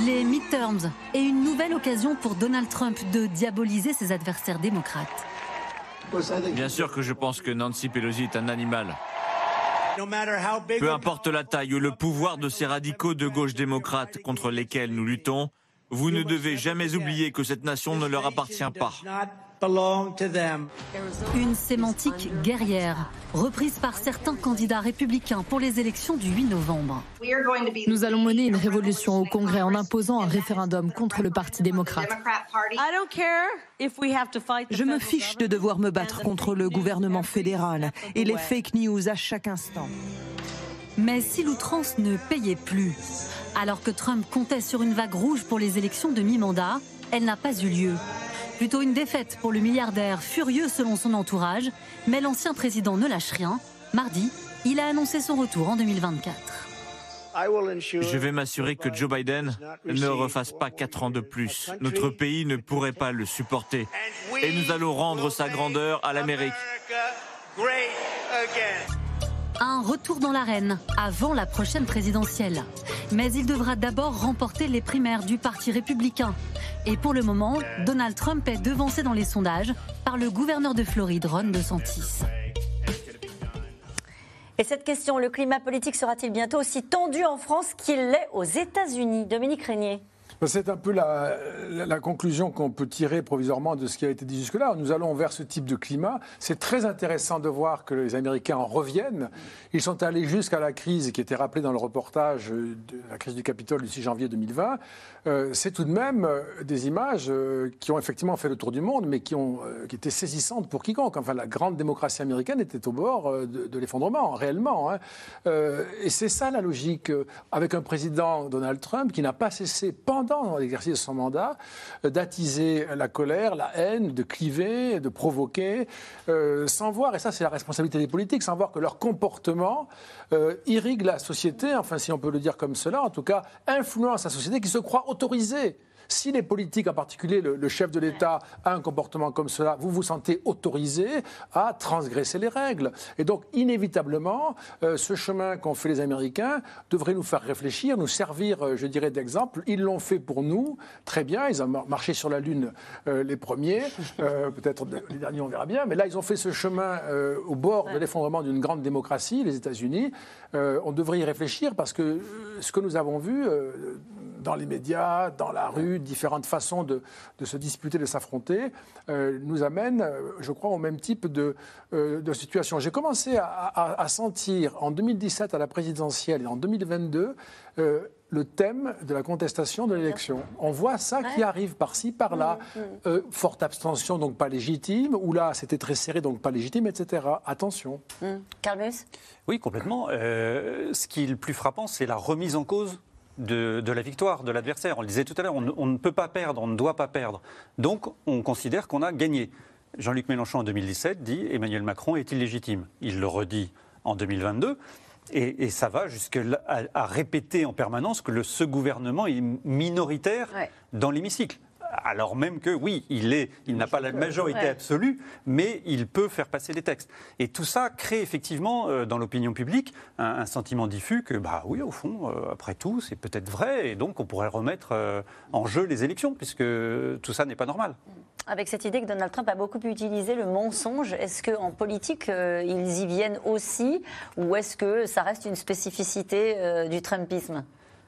Speaker 27: les midterms et une nouvelle occasion pour Donald Trump de diaboliser ses adversaires démocrates.
Speaker 8: Bien sûr que je pense que Nancy Pelosi est un animal. Peu importe la taille ou le pouvoir de ces radicaux de gauche démocrates contre lesquels nous luttons, vous ne devez jamais oublier que cette nation ne leur appartient pas.
Speaker 27: Une sémantique guerrière, reprise par certains candidats républicains pour les élections du 8 novembre.
Speaker 28: Nous allons mener une révolution au Congrès en imposant un référendum contre le Parti démocrate.
Speaker 29: Je me fiche de devoir me battre contre le gouvernement fédéral et les fake news à chaque instant.
Speaker 27: Mais si l'outrance ne payait plus, alors que Trump comptait sur une vague rouge pour les élections de mi-mandat, elle n'a pas eu lieu. Plutôt une défaite pour le milliardaire, furieux selon son entourage, mais l'ancien président ne lâche rien. Mardi, il a annoncé son retour en 2024.
Speaker 8: Je vais m'assurer que Joe Biden ne refasse pas quatre ans de plus. Notre pays ne pourrait pas le supporter. Et nous allons rendre sa grandeur à l'Amérique.
Speaker 27: Un retour dans l'arène avant la prochaine présidentielle. Mais il devra d'abord remporter les primaires du Parti républicain. Et pour le moment, Donald Trump est devancé dans les sondages par le gouverneur de Floride, Ron DeSantis.
Speaker 1: Et cette question, le climat politique sera-t-il bientôt aussi tendu en France qu'il l'est aux États-Unis? Dominique Régnier.
Speaker 5: C'est un peu la conclusion qu'on peut tirer provisoirement de ce qui a été dit jusque-là. Nous allons vers ce type de climat. C'est très intéressant de voir que les Américains en reviennent. Ils sont allés jusqu'à la crise qui était rappelée dans le reportage de la crise du Capitole du 6 janvier 2020. Euh, c'est tout de même euh, des images euh, qui ont effectivement fait le tour du monde, mais qui, ont, qui étaient saisissantes pour quiconque. Enfin, la grande démocratie américaine était au bord de, l'effondrement, réellement. Hein. Et c'est ça la logique, avec un président Donald Trump qui n'a pas cessé pendant l'exercice de son mandat d'attiser la colère, la haine, de cliver, de provoquer, sans voir, et ça c'est la responsabilité des politiques, sans voir que leur comportement irrigue la société, enfin si on peut le dire comme cela, en tout cas influence la société qui se croit autorisée. Si les politiques, en particulier le, le chef de l'État, a un comportement comme cela, vous vous sentez autorisé à transgresser les règles. Et donc, inévitablement, euh, ce chemin qu'ont fait les Américains devrait nous faire réfléchir, nous servir, euh, je dirais, d'exemple. Ils l'ont fait pour nous, très bien. Ils ont marché sur la Lune euh, les premiers. Peut-être les derniers, on verra bien. Mais là, ils ont fait ce chemin au bord de l'effondrement d'une grande démocratie, les États-Unis. on devrait y réfléchir parce que ce que nous avons vu dans les médias, dans la rue, différentes façons de, de se disputer, de s'affronter, euh, nous amènent, euh, je crois, au même type de, euh, de situation. J'ai commencé à, à, à, sentir en 2017 à la présidentielle et en 2022 le thème de la contestation de l'élection. On voit ça ouais. qui arrive par-ci, par-là. Mmh, mmh. forte abstention, donc pas légitime, ou là, c'était très serré, donc pas légitime, etc. Attention.
Speaker 1: Mmh. Carlos?
Speaker 4: Oui, complètement. ce qui est le plus frappant, c'est la remise en cause de, de, la victoire de l'adversaire. On le disait tout à l'heure, on, on, ne peut pas perdre, on ne doit pas perdre. Donc on considère qu'on a gagné. Jean-Luc Mélenchon en 2017 dit Emmanuel Macron est illégitime. Il le redit en 2022. Et, et ça va jusqu'à à répéter en permanence que le, ce gouvernement est minoritaire ouais. dans l'hémicycle alors même que oui, il est, il n'a pas la majorité ouais. absolue, mais il peut faire passer des textes. Et tout ça crée effectivement euh, dans l'opinion publique un, un, sentiment diffus que bah oui, au fond, euh, après tout, c'est peut-être vrai, et donc on pourrait remettre euh, en jeu les élections, puisque tout ça n'est pas normal.
Speaker 1: Avec cette idée que Donald Trump a beaucoup utilisé le mensonge, est-ce qu'en politique, ils y viennent aussi, ou est-ce que ça reste une spécificité du Trumpisme?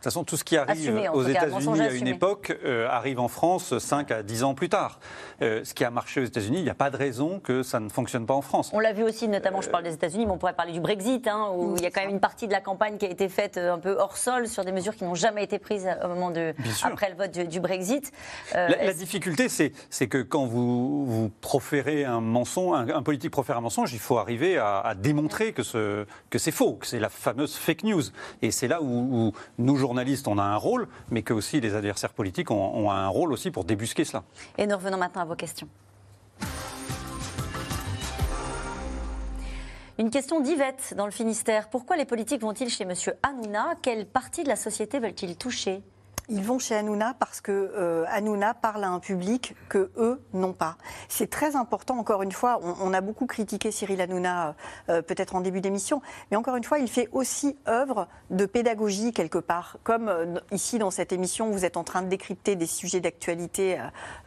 Speaker 4: Toute façon, tout ce qui arrive assumé, aux États-Unis à une époque euh, arrive en France 5 à 10 ans plus tard. Euh, ce qui a marché aux États-Unis, il n'y a pas de raison que ça ne fonctionne pas en France.
Speaker 1: On l'a vu aussi, notamment, je parle des États-Unis, mais on pourrait parler du Brexit, hein, où il y a quand même une partie de la campagne qui a été faite euh, un peu hors sol sur des mesures qui n'ont jamais été prises au moment de, après le vote du, du Brexit.
Speaker 4: Euh, la, la, difficulté, c'est que quand vous, vous proférez un mensonge, un, un, politique profère un mensonge, il faut arriver à, à démontrer que, ce, que c'est faux, que c'est la fameuse fake news. Et c'est là où, où nous, journalistes, on a un rôle, mais que aussi les adversaires politiques ont, ont un rôle aussi pour débusquer cela.
Speaker 1: Et nous revenons maintenant à vos questions. Une question d'Yvette dans le Finistère. Pourquoi les politiques vont-ils chez M. Hanouna? Quelle partie de la société veulent-ils toucher?
Speaker 2: Ils vont chez Hanouna parce que euh, Hanouna parle à un public que eux n'ont pas. C'est très important. Encore une fois, on, a beaucoup critiqué Cyril Hanouna, euh, peut-être en début d'émission, mais encore une fois, il fait aussi œuvre de pédagogie quelque part. Comme euh, ici dans cette émission, vous êtes en train de décrypter des sujets d'actualité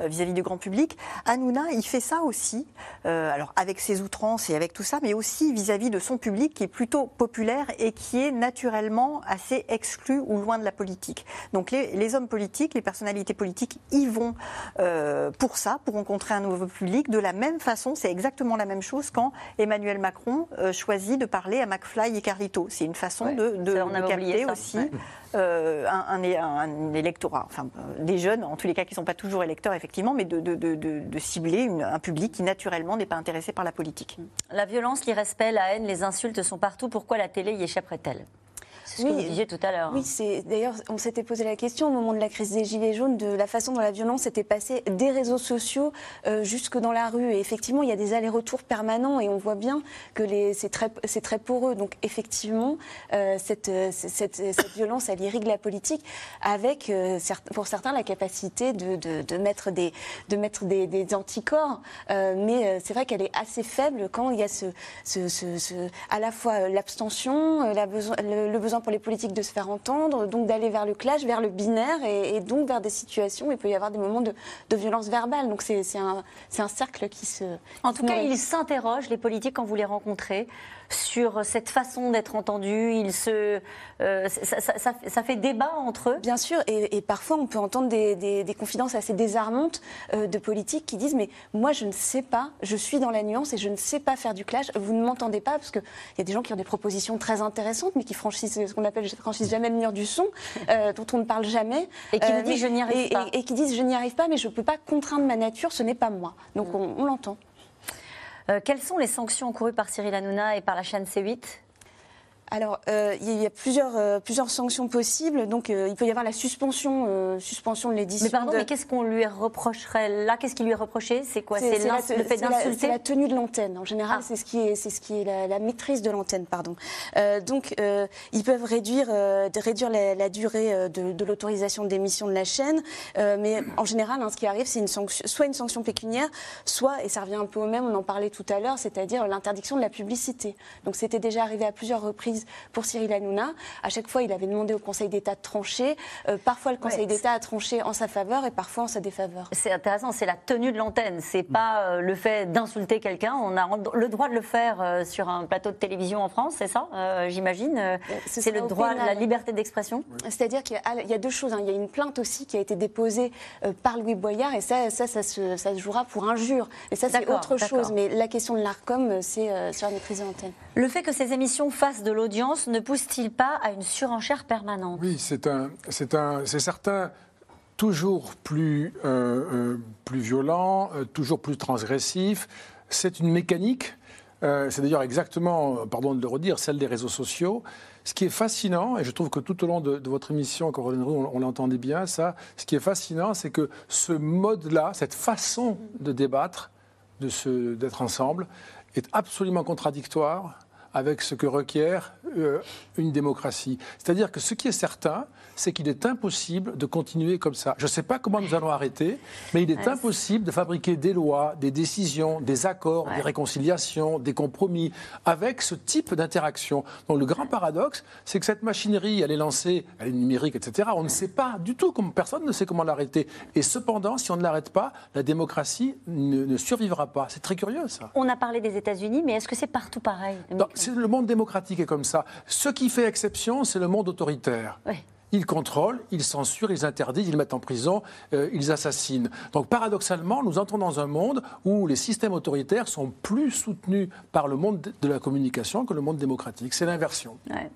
Speaker 2: euh, vis-à-vis du grand public. Hanouna, il fait ça aussi, euh, alors avec ses outrances et avec tout ça, mais aussi vis-à-vis -vis de son public qui est plutôt populaire et qui est naturellement assez exclu ou loin de la politique. Donc les les hommes politiques, les personnalités politiques y vont euh, pour ça, pour rencontrer un nouveau public. De la même façon, c'est exactement la même chose quand Emmanuel Macron euh, choisit de parler à McFly et Carlito. C'est une façon
Speaker 1: Ouais,
Speaker 2: de, de,
Speaker 1: ça, on
Speaker 2: de
Speaker 1: avait oublié
Speaker 2: capter aussi
Speaker 1: ouais.
Speaker 2: euh, un, un- un électorat, enfin euh, des jeunes, en tous les cas qui ne sont pas toujours électeurs effectivement, mais de, de- de- de- de cibler une- un public qui naturellement n'est pas intéressé par la politique.
Speaker 1: La violence, l'irrespect, la haine, les insultes sont partout. Pourquoi la télé y échapperait-elle? Que
Speaker 3: Oui.
Speaker 1: vous disiez tout à l'heure.
Speaker 3: Oui, c'est d'ailleurs, on s'était posé la question au moment de la crise des Gilets jaunes de la façon dont la violence était passée des réseaux sociaux euh, jusque dans la rue. Et effectivement, il y a des allers-retours permanents et on voit bien que les- c'est très, c'est très poreux. Donc effectivement, euh, cette, euh, cette, cette violence, elle irrigue la politique avec, euh, pour certains, la capacité de, de- de mettre des, de mettre des, des anticorps. Mais c'est vrai qu'elle est assez faible quand il y a ce, ce- ce- ce- à la fois l'abstention, la besoin- le, le besoin pour les politiques de se faire entendre, donc d'aller vers le clash, vers le binaire et, et donc vers des situations où il peut y avoir des moments de, de violence verbale. Donc c'est un, un cercle qui se.
Speaker 1: En tout cas, ils s'interrogent, les politiques, quand vous les rencontrez, sur cette façon d'être entendus. Ils se, euh, ça, ça- ça- ça fait débat entre eux.
Speaker 3: Bien sûr, et, et parfois on peut entendre des, des- des confidences assez désarmantes euh, de politiques qui disent mais moi je ne sais pas, je suis dans la nuance et je ne sais pas faire du clash. Vous ne m'entendez pas parce qu'il y a des gens qui ont des propositions très intéressantes mais qui franchissent ce qu'on appelle franchissent jamais le mur du son, euh, dont on ne parle jamais.
Speaker 1: Et qui vous disent, je n'y arrive
Speaker 3: et-
Speaker 1: pas.
Speaker 3: Et, et qui disent je n'y arrive pas mais je ne peux pas contraindre ma nature, ce n'est pas moi. Donc on, on l'entend.
Speaker 1: Euh, quelles sont les sanctions encourues par Cyril Hanouna et par la chaîne C8
Speaker 3: Alors, euh, il y a plusieurs, euh, plusieurs sanctions possibles. Donc, euh, il peut y avoir la suspension, suspension de l'édition.
Speaker 1: Mais pardon,
Speaker 3: de-
Speaker 1: mais qu'est-ce qu'on lui reprocherait là? Qu'est-ce qui lui est reproché C'est quoi? C'est le fait d'insulter?
Speaker 3: C'est la tenue de l'antenne. En
Speaker 1: Ah.
Speaker 3: général, c'est ce qui est, c'est ce qui est la, la maîtrise de l'antenne, pardon. Donc, ils peuvent réduire, de réduire la, la durée de, de l'autorisation d'émission de la chaîne, mais en général, hein, ce qui arrive, c'est une sanction, soit une sanction pécuniaire, soit, et ça revient un peu au même, on en parlait tout à l'heure, c'est-à-dire l'interdiction de la publicité. Donc, c'était déjà arrivé à plusieurs reprises pour Cyril Hanouna. À chaque fois, il avait demandé au Conseil d'État de trancher. Euh, parfois, le Conseil
Speaker 1: Ouais,
Speaker 3: d'État a tranché en sa faveur et parfois en sa défaveur.
Speaker 1: C'est intéressant, c'est la tenue de l'antenne. C'est pas euh, le fait d'insulter quelqu'un. On a le droit de le faire euh, sur un plateau de télévision en France, c'est ça, j'imagine.
Speaker 3: Ce
Speaker 1: C'est le droit,
Speaker 3: pénal.
Speaker 1: la liberté d'expression.
Speaker 3: C'est-à-dire qu'il y a- il y a deux choses. hein. Il y a une plainte aussi qui a été déposée par Louis Boyard et ça, ça, ça, se, ça se jouera pour injure. Et ça, c'est autre chose. Mais la question de l'ARCOM, c'est sur la maîtrise de l'antenne.
Speaker 1: Le fait que ces émissions fassent de l'audience ne pousse-t-il pas à une surenchère permanente?
Speaker 5: Oui, c'est un, c'est certain toujours plus, euh, euh, plus violent, euh, toujours plus transgressif. C'est une mécanique. c'est d'ailleurs exactement, pardon de le redire, celle des réseaux sociaux. Ce qui est fascinant, et je trouve que tout au long de, votre émission, Roux, on, on l'entendait bien, ça, ce qui est fascinant, c'est que ce mode-là, cette façon de débattre, d'être ensemble, est absolument contradictoire avec ce que requiert euh, une démocratie. C'est-à-dire que ce qui est certain, c'est qu'il est impossible de continuer comme ça. Je ne sais pas comment nous allons arrêter, mais il est
Speaker 1: Ouais,
Speaker 5: impossible de fabriquer des lois, des décisions, des accords, des réconciliations, des compromis avec ce type d'interaction. Donc le grand paradoxe, c'est que cette machinerie, elle est lancée, elle est numérique, etc. On ne sait pas du tout, comment, personne ne sait comment l'arrêter. Et cependant, si on ne l'arrête pas, la démocratie ne, ne survivra pas. C'est très curieux ça.
Speaker 1: On a parlé des États-Unis, mais est-ce que c'est partout pareil
Speaker 5: Non, le monde démocratique est comme ça. Ce qui fait exception, c'est le monde autoritaire. Ils contrôlent, ils censurent, ils interdisent, ils mettent en prison, euh, ils assassinent. Donc paradoxalement, nous entrons dans un monde où les systèmes autoritaires sont plus soutenus par le monde de la communication que le monde démocratique. C'est l'inversion.
Speaker 1: Ouais.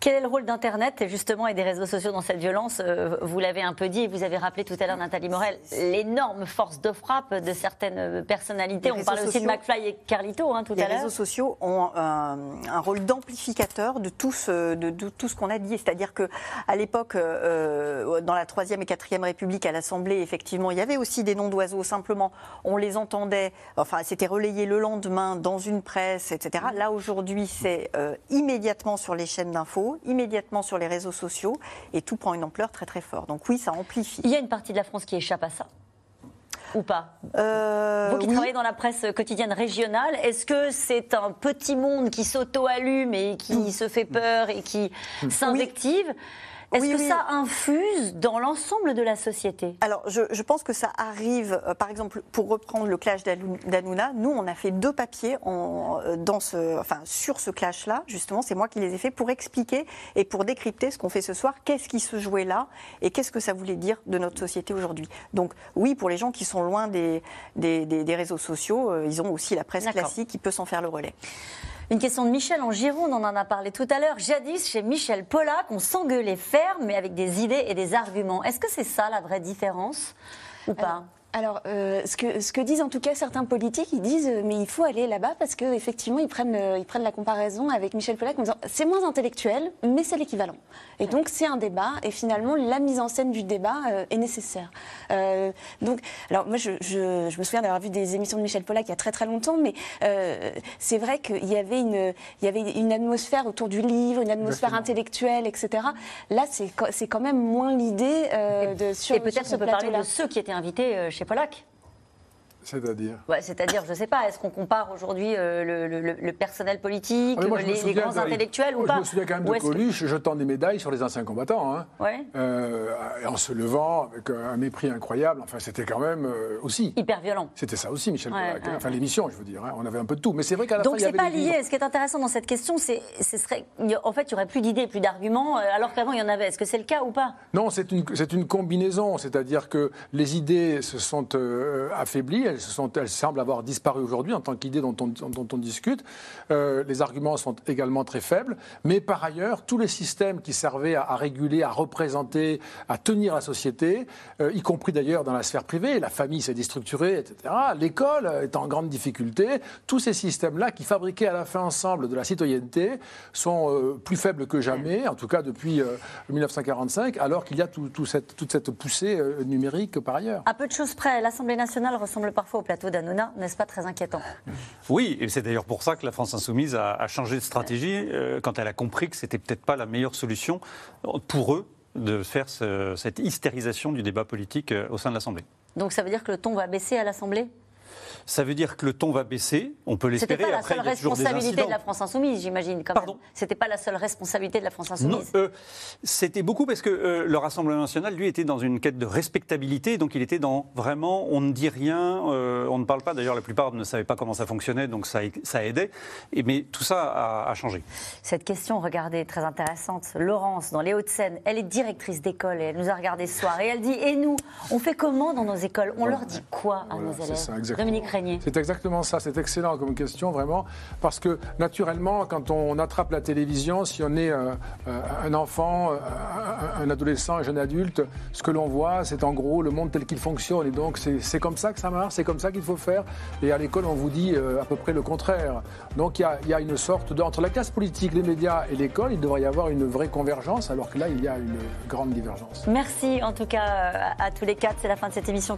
Speaker 1: Quel est le rôle d'Internet justement et des réseaux sociaux dans cette violence Euh, Vous l'avez un peu dit, et vous avez rappelé tout à l'heure, Nathalie Morel, l'énorme force de frappe de certaines personnalités.
Speaker 2: Les
Speaker 1: On parlait aussi de
Speaker 2: sociaux-
Speaker 1: McFly et Carlito hein, tout
Speaker 2: les
Speaker 1: à l'heure.
Speaker 2: réseaux sociaux ont un, un rôle d'amplificateur de tout ce, de, de tout ce qu'on a dit. C'est-à-dire que à l'époque, euh, dans la troisième et quatrième République, à l'Assemblée, effectivement, il y avait aussi des noms d'oiseaux. Simplement, on les entendait. Enfin, c'était relayé le lendemain dans une presse, etc. Là aujourd'hui, c'est euh, immédiatement sur les chaînes d'infos, immédiatement sur les réseaux sociaux, et tout prend une ampleur très très forte. Donc oui, ça amplifie.
Speaker 1: Il y a une partie de la France qui échappe à ça ou pas?
Speaker 2: Euh,
Speaker 1: Vous qui
Speaker 2: oui.
Speaker 1: travaillez dans la presse quotidienne régionale, est-ce que c'est un petit monde qui s'auto-allume et qui se fait peur et qui s'invective? Est-ce
Speaker 2: Oui,
Speaker 1: que
Speaker 2: oui.
Speaker 1: ça infuse dans l'ensemble de la société?
Speaker 2: Alors, je, je pense que ça arrive, euh, par exemple, pour reprendre le clash d'Hanouna, nous, on a fait deux papiers en, euh, dans ce, enfin, sur ce clash-là, justement, c'est moi qui les ai faits pour expliquer et pour décrypter ce qu'on fait ce soir, qu'est-ce qui se jouait là et qu'est-ce que ça voulait dire de notre société aujourd'hui? Donc, oui, pour les gens qui sont loin des, des, des- des réseaux sociaux, euh, ils ont aussi la presse classique qui peut s'en faire le relais.
Speaker 1: Une question de Michel en Gironde, on en a parlé tout à l'heure. Jadis, chez Michel Pollack, on s'engueulait ferme, mais avec des idées et des arguments. Est-ce que c'est ça la vraie différence ou pas?
Speaker 3: Alors, euh, ce, que, ce que disent en tout cas certains politiques, ils disent euh, mais il faut aller là-bas parce qu'effectivement, ils prennent, ils prennent la comparaison avec Michel Pollack en disant c'est moins intellectuel, mais c'est l'équivalent. Et donc, c'est un débat, et finalement, la mise en scène du débat euh, est nécessaire. Donc, alors, moi, je, je- je me souviens d'avoir vu des émissions de Michel Pollack il y a très très longtemps, mais c'est vrai qu'il y, avait une, il y avait une atmosphère autour du livre, une atmosphère
Speaker 5: Exactement.
Speaker 3: intellectuelle, etc. Là, c'est quand même moins l'idée de sur
Speaker 1: Et peut-être qu'on peut parler de ceux qui étaient invités chez Pollack.
Speaker 5: C'est-à-dire?
Speaker 1: Ouais, C'est-à-dire, je ne sais pas, est-ce qu'on compare aujourd'hui euh, le, le- le personnel politique,
Speaker 5: Ah, moi,
Speaker 1: les, grands
Speaker 5: de-
Speaker 1: intellectuels ou
Speaker 5: moi,
Speaker 1: pas
Speaker 5: Je me souviens quand même de
Speaker 1: que-
Speaker 5: Coluche jetant des médailles sur les anciens combattants. hein.
Speaker 1: Ouais.
Speaker 5: Euh, en se levant avec un mépris incroyable. Enfin, c'était quand même euh, aussi.
Speaker 1: Hyper violent.
Speaker 5: C'était ça aussi, Michel
Speaker 1: Ouais,
Speaker 5: Pollack.
Speaker 1: ouais,
Speaker 5: Enfin, l'émission, je veux dire. hein. On avait un peu de tout. Mais c'est vrai qu'à la fin,
Speaker 1: Donc
Speaker 5: il y
Speaker 1: c'est pas lié. Ce qui est intéressant dans cette question, c'est, il en fait, il y aurait plus d'idées, plus d'arguments, euh, alors qu'avant il y en avait. Est-ce que c'est le cas ou pas?
Speaker 5: Non, c'est une, une combinaison, c'est-à-dire que les idées se sont affaiblies, elles, semblent avoir disparu aujourd'hui en tant qu'idées dont on, discute. Euh, les arguments sont également très faibles, mais par ailleurs, tous les systèmes qui servaient à, réguler, à représenter, à tenir la société, euh, y compris d'ailleurs dans la sphère privée, la famille s'est déstructurée, etc., l'école est en grande difficulté, tous ces systèmes-là qui fabriquaient à la fin ensemble de la citoyenneté sont euh, plus faibles que jamais, en tout cas depuis euh, 1945, alors qu'il y a toute cette poussée numérique par ailleurs.
Speaker 1: À peu de choses près, l'Assemblée nationale ressemble parfois au plateau d'Anouna, n'est-ce pas très inquiétant
Speaker 4: Oui, et c'est d'ailleurs pour ça que la France insoumise a, a changé de stratégie euh, quand elle a compris que c'était peut-être pas la meilleure solution euh, pour eux de faire ce- cette hystérisation du débat politique euh, au sein de l'Assemblée.
Speaker 1: Donc ça veut dire que le ton va baisser à l'Assemblée?
Speaker 4: Ça veut dire que le ton va baisser, on peut
Speaker 1: C'était
Speaker 4: l'espérer.
Speaker 1: pas la
Speaker 4: Après,
Speaker 1: seule
Speaker 4: il y a toujours des
Speaker 1: responsabilité de
Speaker 4: incidents.
Speaker 1: la France insoumise, j'imagine. quand même. C'était pas la seule responsabilité de la France
Speaker 4: Non,
Speaker 1: insoumise.
Speaker 4: euh, c'était beaucoup parce que euh, le Rassemblement national, lui, était dans une quête de respectabilité, donc il était dans vraiment, on ne dit rien, euh, on ne parle pas. D'ailleurs, la plupart ne savaient pas comment ça fonctionnait, donc ça, ça aidait. Et, mais tout ça a, a changé.
Speaker 1: Cette question, regardez, très intéressante. Laurence, dans les Hauts-de-Seine, elle est directrice d'école et elle nous a regardé ce soir. Et elle dit Et nous, on fait comment dans nos écoles? On leur dit quoi à nos
Speaker 5: C'est
Speaker 1: élèves
Speaker 5: ça, exactement.
Speaker 1: Dominique Régnier.
Speaker 5: C'est exactement ça, c'est excellent comme question, vraiment, parce que naturellement, quand on attrape la télévision, si on est euh, un enfant, euh, un adolescent, un jeune adulte, ce que l'on voit, c'est en gros le monde tel qu'il fonctionne. Et donc, c'est comme ça que ça marche, c'est comme ça qu'il faut faire. Et à l'école, on vous dit euh, à peu près le contraire. Donc, il y a, y a une sorte de. Entre la classe politique, les médias et l'école, il devrait y avoir une vraie convergence, alors que là, il y a une grande divergence.
Speaker 1: Merci en tout cas à tous les quatre. C'est la fin de cette émission.